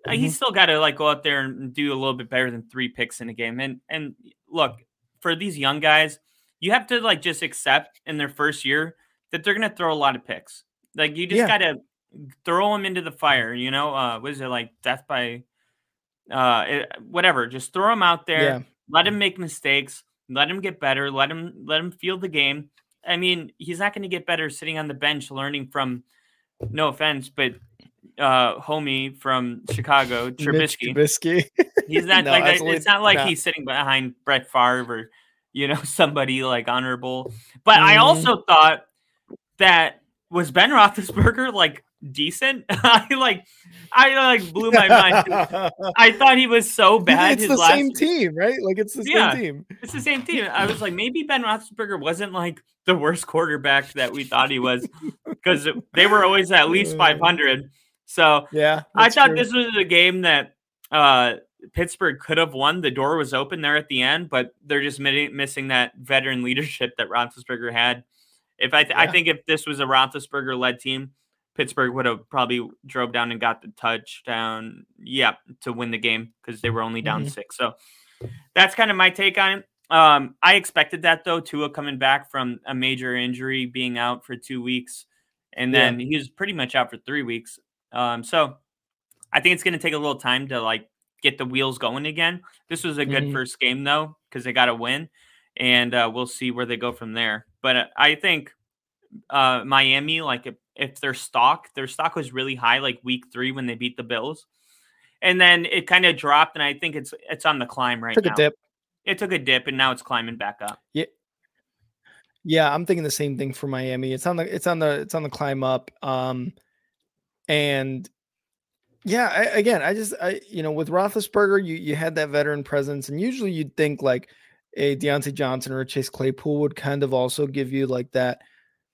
Uh, mm-hmm. He's still got to like go out there and do a little bit better than three picks in a game. And and look for these young guys, you have to like just accept in their first year that they're gonna throw a lot of picks. Like you just yeah. gotta throw them into the fire. You know, uh, what is it like death by uh, it, whatever? Just throw them out there. Yeah. Let him make mistakes. Let him get better. Let him let him feel the game. I mean, he's not going to get better sitting on the bench learning from, no offense, but uh homie from Chicago, Trubisky. Trubisky. he's not no, like it's not like not. he's sitting behind Brett Favre or you know somebody like honorable. But mm-hmm. I also thought that was Ben Roethlisberger like decent. I like I like blew my mind. I thought he was so bad. It's the last... same team, right? Like it's the yeah, same team. It's the same team. I was like, maybe Ben Roethlisberger wasn't like the worst quarterback that we thought he was because they were always at least 500. So yeah, I thought true. this was a game that uh, Pittsburgh could have won. The door was open there at the end, but they're just missing that veteran leadership that Roethlisberger had. If I, th- yeah. I think if this was a Roethlisberger led team, Pittsburgh would have probably drove down and got the touchdown. Yeah, to win the game because they were only down mm-hmm. six. So that's kind of my take on it. Um, I expected that though. Tua coming back from a major injury, being out for two weeks, and then yeah. he was pretty much out for three weeks. Um, so I think it's going to take a little time to like get the wheels going again. This was a good mm-hmm. first game though because they got a win, and uh, we'll see where they go from there. But uh, I think uh, Miami, like if, if their stock, their stock was really high like week three when they beat the Bills, and then it kind of dropped, and I think it's it's on the climb right took now. a dip. It took a dip, and now it's climbing back up. Yeah. Yeah, I'm thinking the same thing for Miami. It's on the it's on the it's on the climb up. Um and yeah, I, again, I just I you know with Roethlisberger, you you had that veteran presence, and usually you'd think like a Diontae Johnson or a Chase Claypool would kind of also give you like that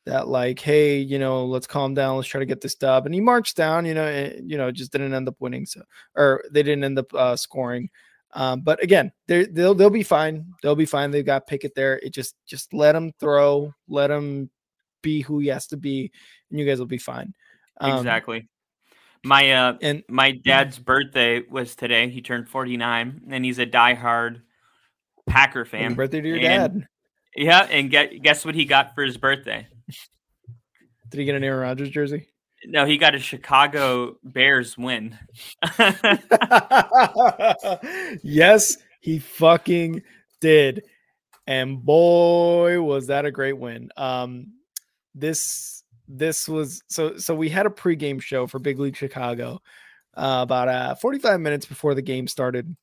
that like, hey, you know, let's calm down, let's try to get this dub. And he marched down, you know, and, you know, just didn't end up winning, so or they didn't end up uh, scoring. Um, but again, they they'll they'll be fine. They'll be fine. They've got Pickett there. It just just let him throw, let him be who he has to be, and you guys will be fine. Um, exactly. My uh and my dad's birthday was today. He turned 49 and he's a diehard Packer fan. Happy birthday to your and, dad. Yeah, and get, guess what he got for his birthday? Did he get an Aaron Rodgers jersey? No, he got a Chicago Bears win. yes, he fucking did. and boy was that a great win. Um, this this was so so we had a pregame show for Big League Chicago uh, about uh, 45 minutes before the game started.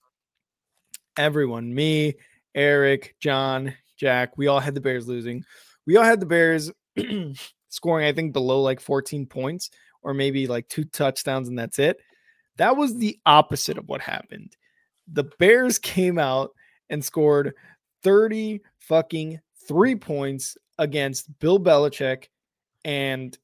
Everyone, me, Eric, John, Jack, we all had the Bears losing. We all had the Bears scoring, I think, below like 14 points or maybe like two touchdowns, and that's it. That was the opposite of what happened. The Bears came out and scored 30 fucking three points against Bill Belichick. And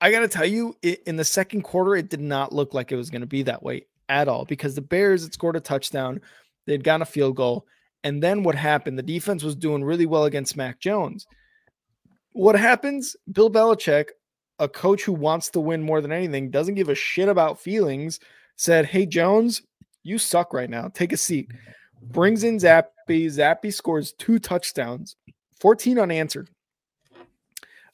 I got to tell you, it, in the second quarter, it did not look like it was going to be that way at all because the Bears had scored a touchdown, they'd gotten a field goal. And then what happened? The defense was doing really well against Mac Jones. What happens? Bill Belichick, a coach who wants to win more than anything, doesn't give a shit about feelings, said, Hey, Jones, you suck right now. Take a seat. Brings in Zappe. Zappe scores two touchdowns, 14 unanswered.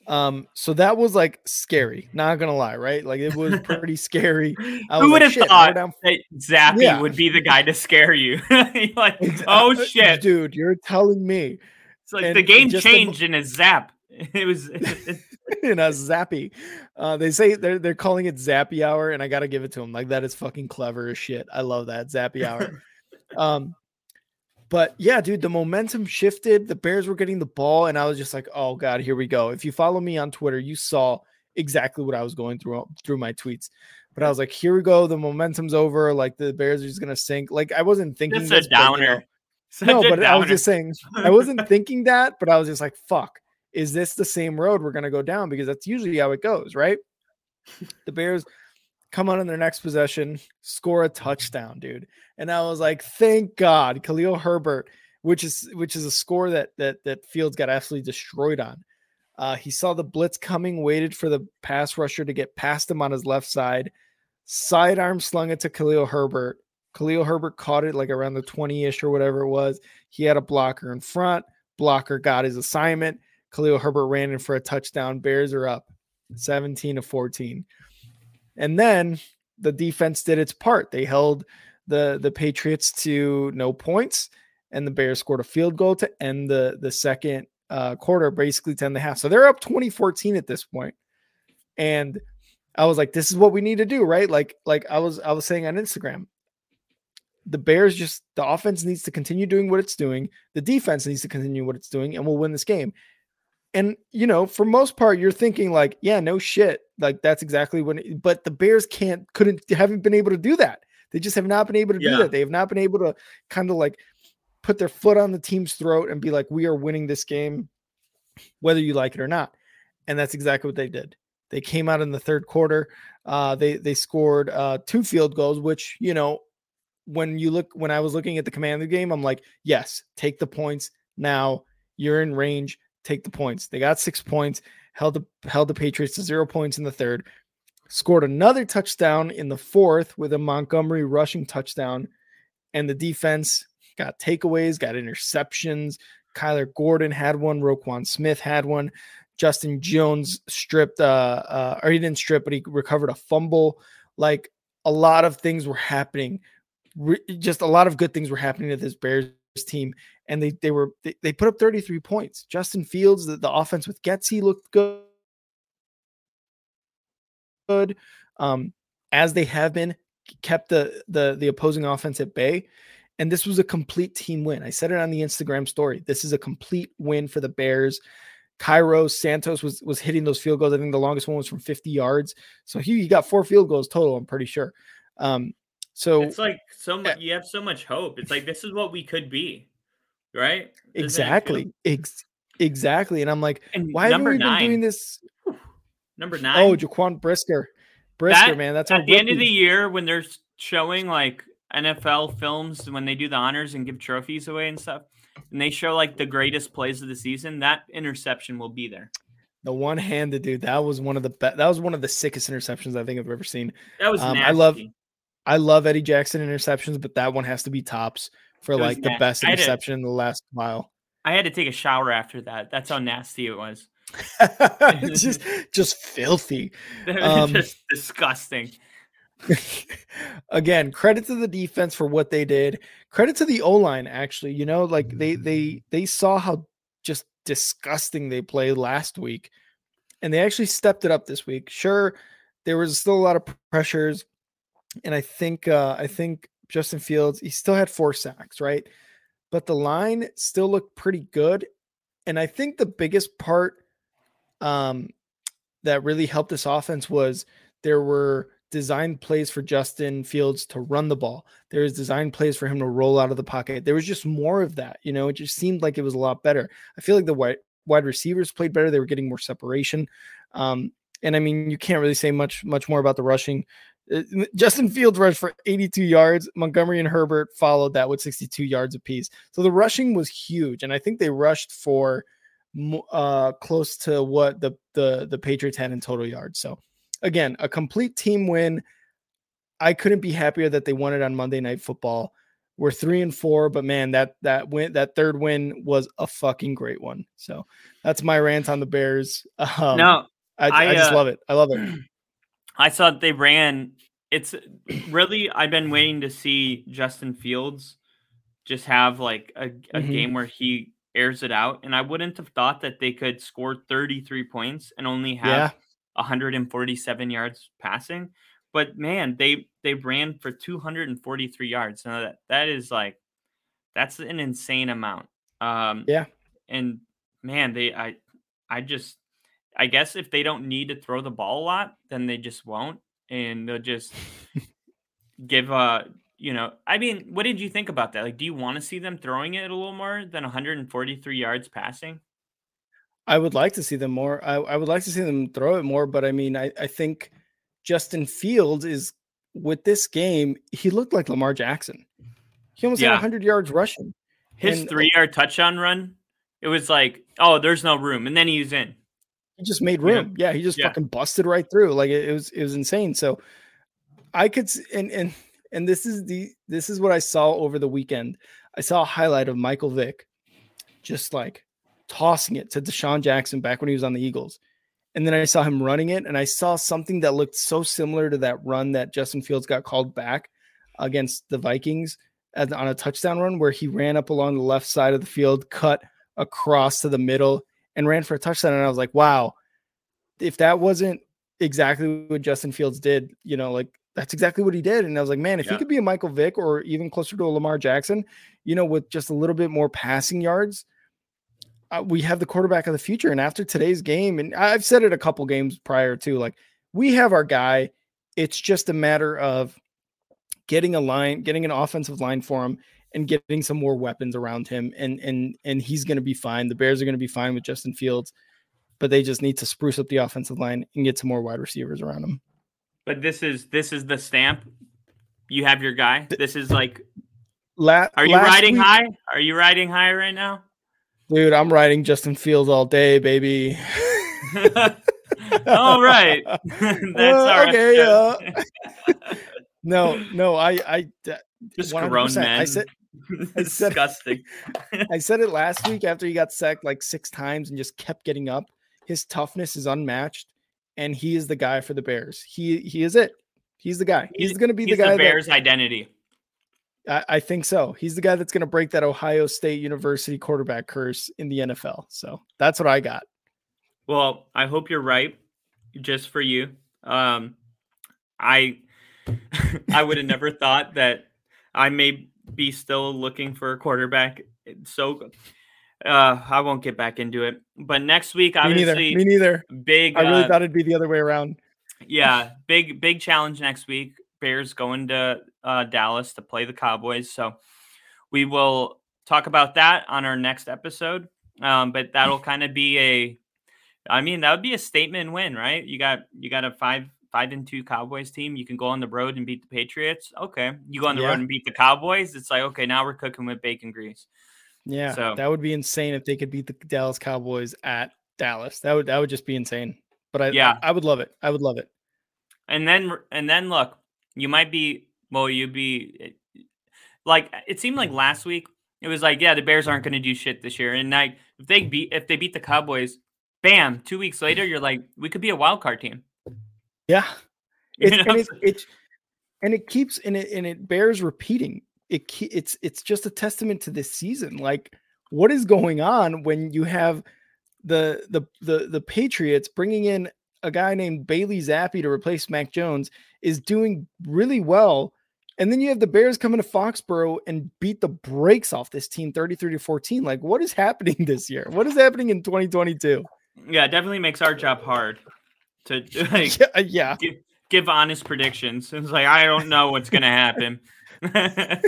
Um, so that was like scary, not gonna lie, right? Like it was pretty scary. I Who would like, have thought down that Zappe Yeah. would be the guy to scare you? Like, oh shit! dude, you're telling me It's like and the game just the changed in a zap. It was in a zappy. Uh, they say they're they're calling it zappy hour, and I gotta give it to them. Like that is fucking clever as shit. I love that zappy hour. um, but yeah, dude, the momentum shifted. The Bears were getting the ball, and I was just like, oh god, here we go. If you follow me on Twitter, you saw exactly what I was going through through my tweets. But I was like, here we go. The momentum's over. Like the Bears are just gonna sink. Like I wasn't thinking just a this, but, you know, downer. No, but I was just saying, I wasn't thinking that, but I was just like, fuck, is this the same road we're going to go down? Because that's usually how it goes, right? The Bears come on in their next possession, score a touchdown, dude. And I was like, thank God, Khalil Herbert, which is which is a score that that that Fields got absolutely destroyed on. Uh, he saw the blitz coming, waited for the pass rusher to get past him on his left side, sidearm slung it to Khalil Herbert. Khalil Herbert caught it like around the 20 ish or whatever it was. He had a blocker in front. Blocker got his assignment. Khalil Herbert ran in for a touchdown. Bears are up 17 to 14. And then the defense did its part. They held the the Patriots to no points, and the Bears scored a field goal to end the the second uh, quarter, basically 10 and a half. So they're up 2014 at this point. And I was like, this is what we need to do, right? Like, like I was I was saying on Instagram, the Bears just the offense needs to continue doing what it's doing. The defense needs to continue what it's doing, and we'll win this game. And you know, for most part, you're thinking like, yeah, no shit, like that's exactly what. it- but the Bears can't, couldn't, haven't been able to do that. They just have not been able to do that. They have not been able to kind of like put their foot on the team's throat and be like, we are winning this game, whether you like it or not. And that's exactly what they did. They came out in the third quarter. Uh, they they scored uh, two field goals, which you know when you look when I was looking at the command of the game, I'm like, yes, take the points now. You're in range. Take the points. They got six points. Held the held the Patriots to zero points in the third. Scored another touchdown in the fourth with a Montgomery rushing touchdown, and the defense got takeaways, got interceptions. Kyler Gordon had one. Roquan Smith had one. Justin Jones stripped, uh, uh, or he didn't strip, but he recovered a fumble. Like a lot of things were happening re- just a lot of good things were happening to this Bears team, and they they were they, they put up 33 points. Justin Fields, the, the offense with Getsy looked good, good, um, as they have been, kept the the the opposing offense at bay. And this was a complete team win. I said it on the Instagram story. This is a complete win for the Bears. Cairo Santos was was hitting those field goals. I think the longest one was from 50 yards. So he, he got four field goals total. I'm pretty sure. Um, so it's like so much. You have so much hope. It's like this is what we could be, right? Doesn't Exactly. Ex- exactly. And I'm like, And why haven't number we nine, been doing this? number nine. Oh, Jaquan Brisker. Brisker, That- man. That's at the end of the year when they're showing like NFL films when they do the honors and give trophies away and stuff, and they show like the greatest plays of the season, that interception will be there. the one handed dude. That was one of the best. That was one of the sickest interceptions I think I've ever seen. That was Um, nasty. I love- I love Eddie Jackson interceptions, but that one has to be tops for It like the nasty. best I had to- interception in the last mile. I had to take a shower after that. That's how nasty it was. just just filthy. Um, just disgusting. again, credit to the defense for what they did. Credit to the O line, actually. You know, like they they they saw how just disgusting they played last week, and they actually stepped it up this week. Sure, there was still a lot of pressures, and I think uh, I think Justin Fields he still had four sacks, right? But the line still looked pretty good, and I think the biggest part um, that really helped this offense was there were designed plays for Justin Fields to run the ball. There was designed plays for him to roll out of the pocket. There was just more of that. You know, it just seemed like it was a lot better. I feel like the wide wide receivers played better. They were getting more separation. Um, and I mean, you can't really say much much more about the rushing. Uh, Justin Fields rushed for 82 yards. Montgomery and Herbert followed that with 62 yards apiece. So the rushing was huge, and I think they rushed for uh, close to what the the the Patriots had in total yards. So again, a complete team win. I couldn't be happier that they won it on Monday Night Football. We're three and four, but man, that that win, that third win was a fucking great one. So that's my rant on the Bears. Um, no, I, I, I just uh, love it. I love it. I thought they ran. It's really I've been waiting to see Justin Fields just have like a, a mm-hmm. game where he airs it out, and I wouldn't have thought that they could score 33 points and only have yeah. 147 yards passing. But man, they they ran for 243 yards. Now that that is like that's an insane amount. Um, yeah. And man, they I I just I guess if they don't need to throw the ball a lot, then they just won't, and they'll just give a you know. I mean, what did you think about that? Like, do you want to see them throwing it a little more than 143 yards passing? I would like to see them more. I, I would like to see them throw it more, but I mean, I, I think Justin Fields is with this game, he looked like Lamar Jackson. He almost yeah. had 100 yards rushing. His and, three yard touchdown run, it was like, oh, there's no room. And then he's in. He just made room. Yeah, yeah he just yeah. fucking busted right through. Like it, it was it was insane. So I could and and and this is the this is what I saw over the weekend. I saw a highlight of Michael Vick just like tossing it to DeSean Jackson back when he was on the Eagles. And then I saw him running it, and I saw something that looked so similar to that run that Justin Fields got called back against the Vikings on a touchdown run, where he ran up along the left side of the field, cut across to the middle, and ran for a touchdown. And I was like, wow, if that wasn't exactly what Justin Fields did, you know, like that's exactly what he did. And I was like, man, if yeah. he could be a Michael Vick or even closer to a Lamar Jackson, you know, with just a little bit more passing yards, uh, we have the quarterback of the future. And after today's game, and I've said it a couple games prior to, like we have our guy. It's just a matter of getting a line, getting an offensive line for him, and getting some more weapons around him. And and and he's going to be fine. The Bears are going to be fine with Justin Fields, but they just need to spruce up the offensive line and get some more wide receivers around him. But this is this is the stamp. You have your guy. This is like. La- are you riding week, high? Are you riding high right now? Dude, I'm riding Justin Fields all day, baby. all right. That's all okay, uh, no, no, I I just grown men. I said I said, disgusting. I said it last week after he got sacked like six times and just kept getting up. His toughness is unmatched, and he is the guy for the Bears. He he is it. He's the guy. He's, he's going to be the guy. The Bears' that, identity. I, I think so. He's the guy that's going to break that Ohio State University quarterback curse in the NFL. So that's what I got. Well, I hope you're right. Just for you, um, I I would have never thought that I may be still looking for a quarterback. So uh, I won't get back into it. But next week, obviously, me neither. Me neither. Big. I really uh, thought it'd be the other way around. Yeah, big big challenge next week. Bears going to uh, Dallas to play the Cowboys. So we will talk about that on our next episode. Um, but that'll kind of be a, I mean, that would be a statement win, right? You got you got a five five and two Cowboys team. You can go on the road and beat the Patriots. Okay, you go on the yeah. road and beat the Cowboys. It's like okay, now we're cooking with bacon grease. Yeah, so that would be insane if they could beat the Dallas Cowboys at Dallas. That would that would just be insane. But I yeah, I, I would love it. I would love it. And then and then look, you might be well, you'd be like it seemed like last week it was like, yeah, the Bears aren't going to do shit this year, and like if they beat if they beat the Cowboys, bam, two weeks later, you're like, we could be a wild card team. Yeah, it's, it's, it's and it keeps and it and it bears repeating. It it's it's just a testament to this season. Like, what is going on when you have the the the the Patriots bringing in a guy named Bailey Zappe to replace Mac Jones is doing really well. And then you have the Bears coming to Foxborough and beat the brakes off this team 33 to 14. Like, what is happening this year? What is happening in 2022? Yeah, it definitely makes our job hard to like, Yeah, yeah. give, give honest predictions. It's like I don't know what's gonna happen.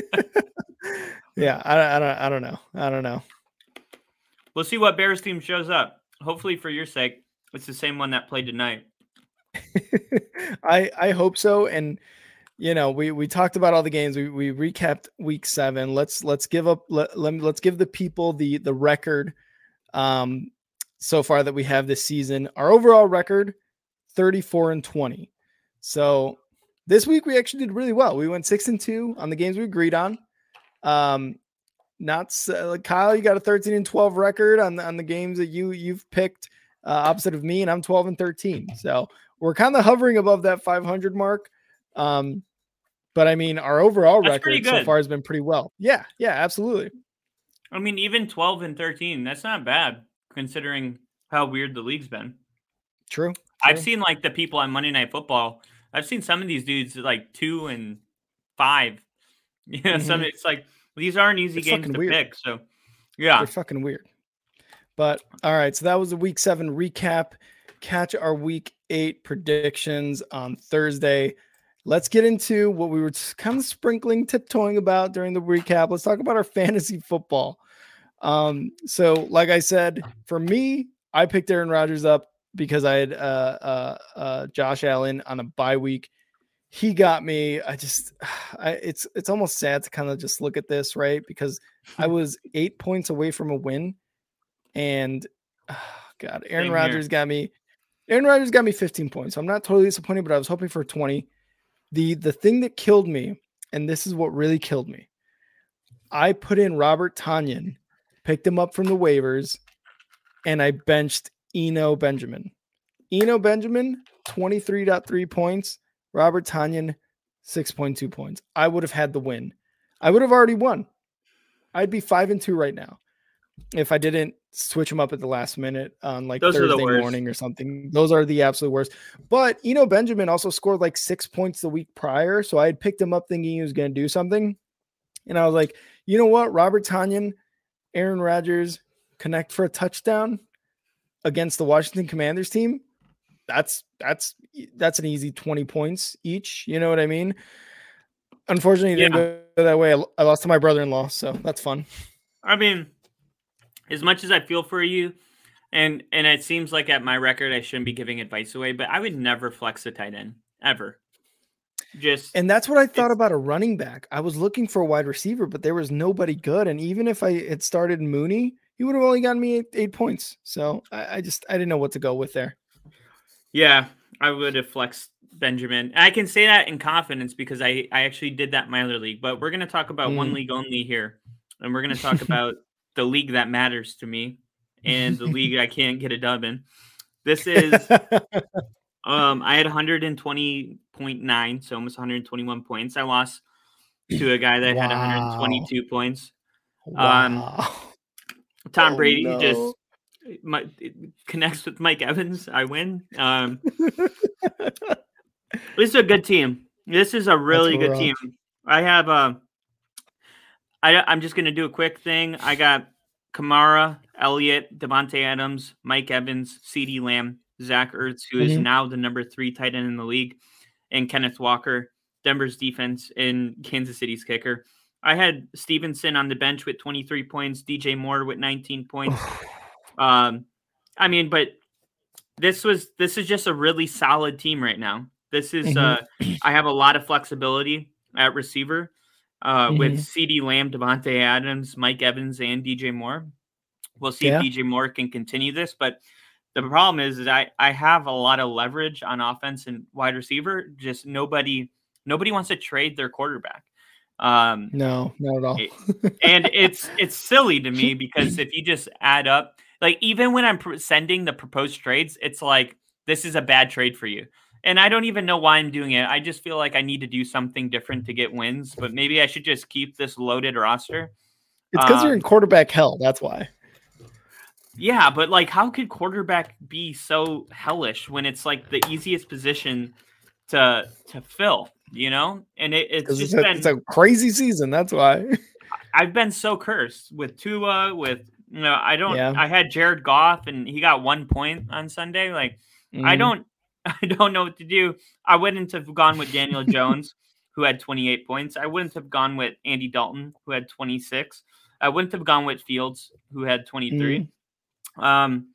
Yeah, I, I don't I don't know. I don't know. we'll see what Bears team shows up. Hopefully, for your sake, it's the same one that played tonight. I I hope so. And you know, we we talked about all the games. We we recapped week seven. Let's let's give up let, let let's give the people the the record um so far that we have this season. Our overall record 34 and 20. So this week we actually did really well. We went six and two on the games we agreed on. Um not s- uh, like Kyle, you got a 13 and 12 record on the, on the games that you you've picked uh, opposite of me, and I'm 12 and 13. So we're kind of hovering above that 500 mark. Um, but I mean, our overall That's record so far has been pretty well. Yeah, yeah, absolutely. I mean, even twelve and thirteen, that's not bad considering how weird the league's been. True. I've seen like the people on Monday Night Football. I've seen some of these dudes like two and five. Yeah, some Mhm. it's like these aren't easy It's games to weird. pick. So yeah, They're fucking weird. But all right, so that was the week seven recap. Catch our week eight predictions on Thursday. Let's get into what we were kind of sprinkling, tiptoeing about during the recap. Let's talk about our fantasy football. Um, so like I said, for me, I picked Aaron Rodgers up because I had uh, uh, uh, Josh Allen on a bye week. He got me. I just, I, it's it's almost sad to kind of just look at this, right? Because I was eight points away from a win, and God, Aaron. Rodgers got me. Aaron Rodgers got me 15 points. I'm not totally disappointed, but I was hoping for 20. The the thing that killed me, and this is what really killed me, I put in Robert Tonyan, picked him up from the waivers, and I benched Eno Benjamin. Eno Benjamin, 23.3 points. Robert Tonyan, 6.2 points. I would have had the win. I would have already won. I'd be five and two right now if I didn't switch them up at the last minute on like Those Thursday morning or something. Those are the absolute worst. But Eno Benjamin also scored like six points the week prior. So I had picked him up thinking he was going to do something. And I was like, you know what? Robert Tonyan, Aaron Rodgers connect for a touchdown against the Washington Commanders team. That's that's that's an easy 20 points each. You know what I mean? Unfortunately, it didn't go that way. I, I lost to my brother-in-law, so that's fun. I mean, as much as I feel for you, and and it seems like at my record I shouldn't be giving advice away, but I would never flex a tight end ever. Just And that's what I thought about a running back. I was looking for a wide receiver, but there was nobody good. And even if I had started Mooney, he would have only gotten me eight, eight points. So I, I just I didn't know what to go with there. Yeah, I would have flexed Benjamin. I can say that in confidence because I I actually did that in my other league. But we're gonna talk about one Mm. league only here, and we're gonna talk about the league that matters to me and the league I can't get a dub in. This is um I had 120.9, so almost 121 points. I lost to a guy that had 122 points. Um, wow. Tom Oh, Brady no. just my, connects with Mike Evans. I win. Um, this is a good team. This is a really good team. I have uh, I I'm just gonna do a quick thing. I got Kamara, Elliott, Davante Adams, Mike Evans, CeeDee Lamb, Zach Ertz, who is Mhm. now the number three tight end in the league, and Kenneth Walker, Denver's defense, and Kansas City's kicker. I had Stevenson on the bench with 23 points, DJ Moore with 19 points. Um, I mean, but this was this is just a really solid team right now. This is uh, Mhm. I have a lot of flexibility at receiver uh, Mhm. with CeeDee Lamb, Davante Adams, Mike Evans, and DJ Moore. We'll see Yeah. if DJ Moore can continue this, but the problem is that I I have a lot of leverage on offense and wide receiver. Just nobody nobody wants to trade their quarterback. Um, No, not at all. And it's it's silly to me because if you just add up like even when i'm pr- sending the proposed trades it's like this is a bad trade for you and I don't even know why I'm doing it. I just feel like I need to do something different to get wins, but maybe I should just keep this loaded roster. It's because you're Um, in quarterback hell. That's why. Yeah, but like, how could quarterback be so hellish when it's like the easiest position to to fill? You know, and it, it's just It's a, been it's a crazy season. That's why. I've been so cursed with Tua. With you know, I don't. Yeah. I had Jared Goff, and he got one point on Sunday. Like, I Mhm. don't. I don't know what to do. I wouldn't have gone with Daniel Jones, who had 28 points. I wouldn't have gone with Andy Dalton, who had 26. I wouldn't have gone with Fields, who had 23. Um,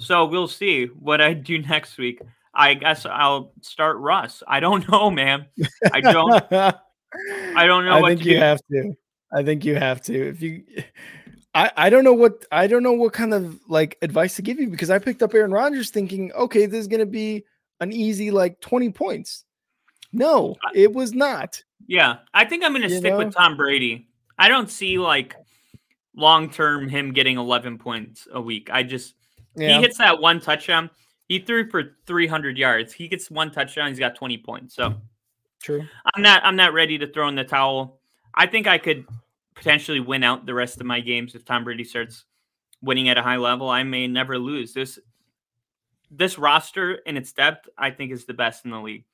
so we'll see what I do next week. I guess I'll start Russ. I don't know, man. I don't. I don't know I what think you do. have to. I think you have to. If you, I I don't know what I don't know what kind of like advice to give you because I picked up Aaron Rodgers thinking, okay, this is gonna be an easy like twenty points. No, it was not. Yeah, I think I'm going to You stick know? with Tom Brady. I don't see like long term him getting 11 points a week. I just Yeah, he hits that one touchdown. He threw for 300 yards. He gets one touchdown. He's got 20 points. So true. I'm not I'm not ready to throw in the towel. I think I could potentially win out the rest of my games if Tom Brady starts winning at a high level. I may never lose. This this roster in its depth, I think, is the best in the league.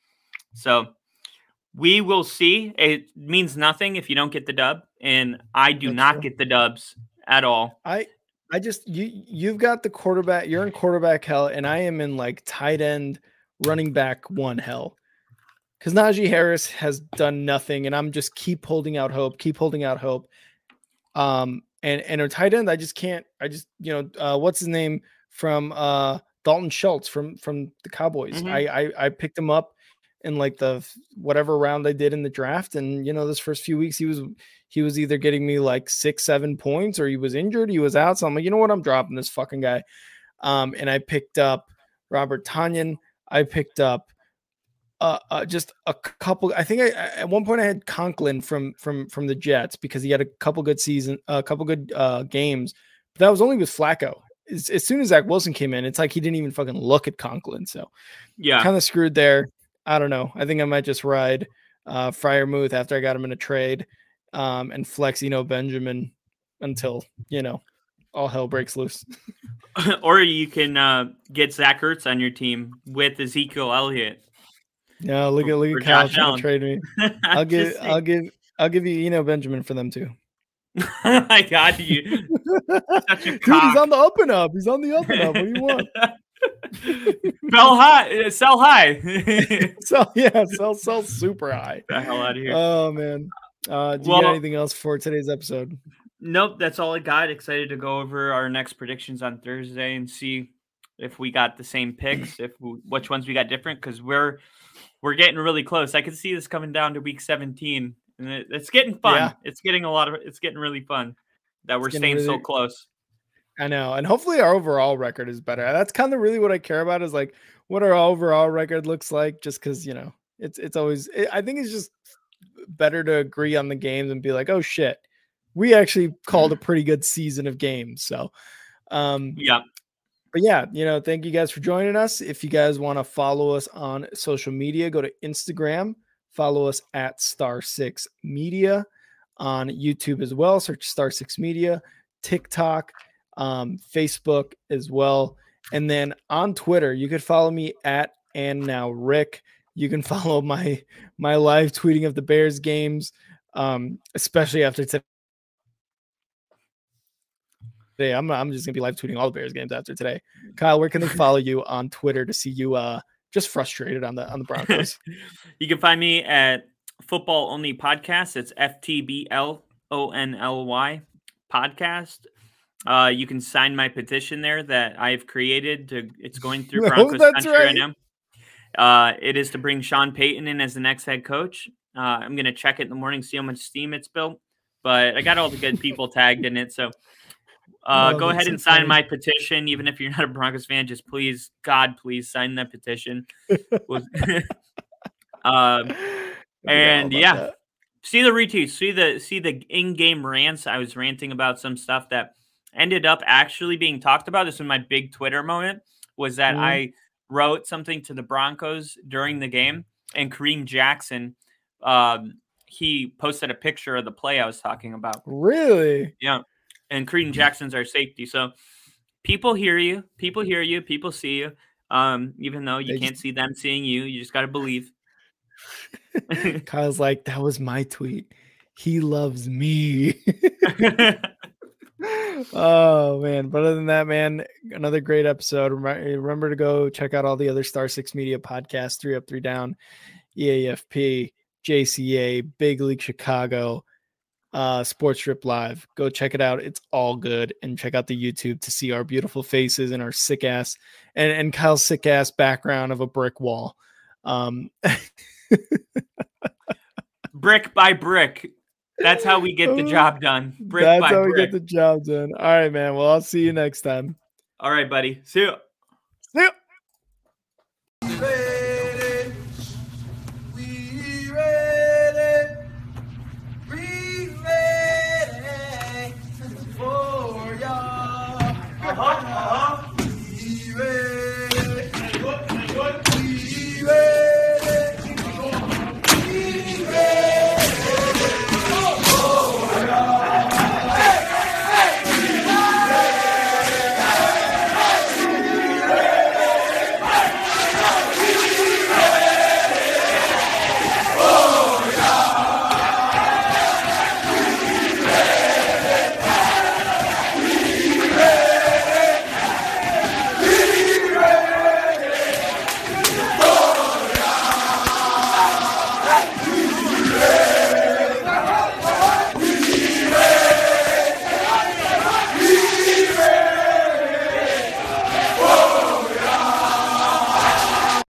So we will see. It means nothing if you don't get the dub, and I do That's not true. get the dubs at all. I I just you you've got the quarterback. You're in quarterback hell, and I am in like tight end, running back one hell. Because Najee Harris has done nothing, and I'm just keep holding out hope, keep holding out hope. Um, and and a tight end, I just can't. I just you know uh, what's his name from uh Dalton Schultz from from the Cowboys. Mhm. I, I I picked him up in like the whatever round I did in the draft, and you know this first few weeks he was he was either getting me like six, seven points, or he was injured, he was out. So I'm like, you know what, I'm dropping this fucking guy. Um, and I picked up Robert Tonyan. I picked up uh, uh just a couple. I think I at one point I had Conklin from from from the Jets because he had a couple good season, a couple good uh games. But that was only with Flacco. As, as soon as Zach Wilson came in, it's like he didn't even fucking look at Conklin. So Yeah, kind of screwed there. I don't know. I think I might just ride uh Freiermuth after I got him in a trade um and flex, Eno Benjamin until, you know, all hell breaks loose. or you can uh, get Zach Ertz on your team with Ezekiel Elliott. Yeah, look at look at Kyle Josh trying to trade me. I'll give I'll give I'll give you, Eno Benjamin for them too. I got you. Dude, he's on the up and up. He's on the up and up. What do you want? Sell high. uh, Sell high. sell, yeah, sell sell super high. the hell out of here. Oh man. Uh do you Well- got anything else for today's episode? nope, that's all I got. Excited to go over our next predictions on Thursday and see if we got the same picks, if we, which ones we got different, because we're we're getting really close. I can see this coming down to week 17, and it, it's getting fun. Yeah. It's getting a lot of it's getting really fun that we're getting staying so close. I know, and hopefully our overall record is better. That's kind of really what I care about is like what our overall record looks like. Just because you know, it's it's always. It, I think it's just better to agree on the games and be like, oh shit, we actually called a pretty good season of games. So, um, Yeah. but yeah, you know, thank you guys for joining us. If you guys want to follow us on social media, go to Instagram, follow us at Star Six Media on YouTube as well. Search Star Six Media, TikTok, um, Facebook as well. And then on Twitter, you could follow me at and now Rick. You can follow my my live tweeting of the Bears games, um, especially after today. Today, I'm I'm just gonna be live tweeting all the Bears games after today. Kyle, where can they follow you on Twitter to see you uh just frustrated on the on the Broncos? you can find me at Football Only Podcast. It's F T B L O N L Y podcast. Uh, you can sign my petition there that I've created. To it's going through Oh, Broncos country right. right. now. Uh, it is to bring Sean Payton in as the next head coach. Uh, I'm gonna check it in the morning, see how much steam it's built. But I got all the good people tagged in it, so uh, Oh, go ahead and sign funny. my petition. Even if you're not a Broncos fan, just please, God, please sign that petition. Um, And, yeah. see the retweets, see the see the in-game rants. I was ranting about some stuff that ended up actually being talked about. This was my big Twitter moment. Was that Mhm. I wrote something to the Broncos during the game, and Kareem Jackson, um, he posted a picture of the play I was talking about. Really? Yeah, and Kareem Jackson's our safety. So people hear you, people hear you, people see you. Um, even though you They can't see them seeing you, you just got to believe. Kyle's like, that was my tweet. He loves me. oh man. But other than that, man, another great episode. Remember to go check out all the other Star Six Media podcasts, three up, three down, EAFP, JCA, Big League Chicago, uh, Sports Strip Live. Go check it out. It's all good. And check out the YouTube to see our beautiful faces and our sick ass and, and Kyle's sick ass background of a brick wall. Um brick by brick. That's how we get the oh, job done. Brick That's how we get the job done. All right, man. Well, I'll see you next time. All right, buddy. See you. See ya.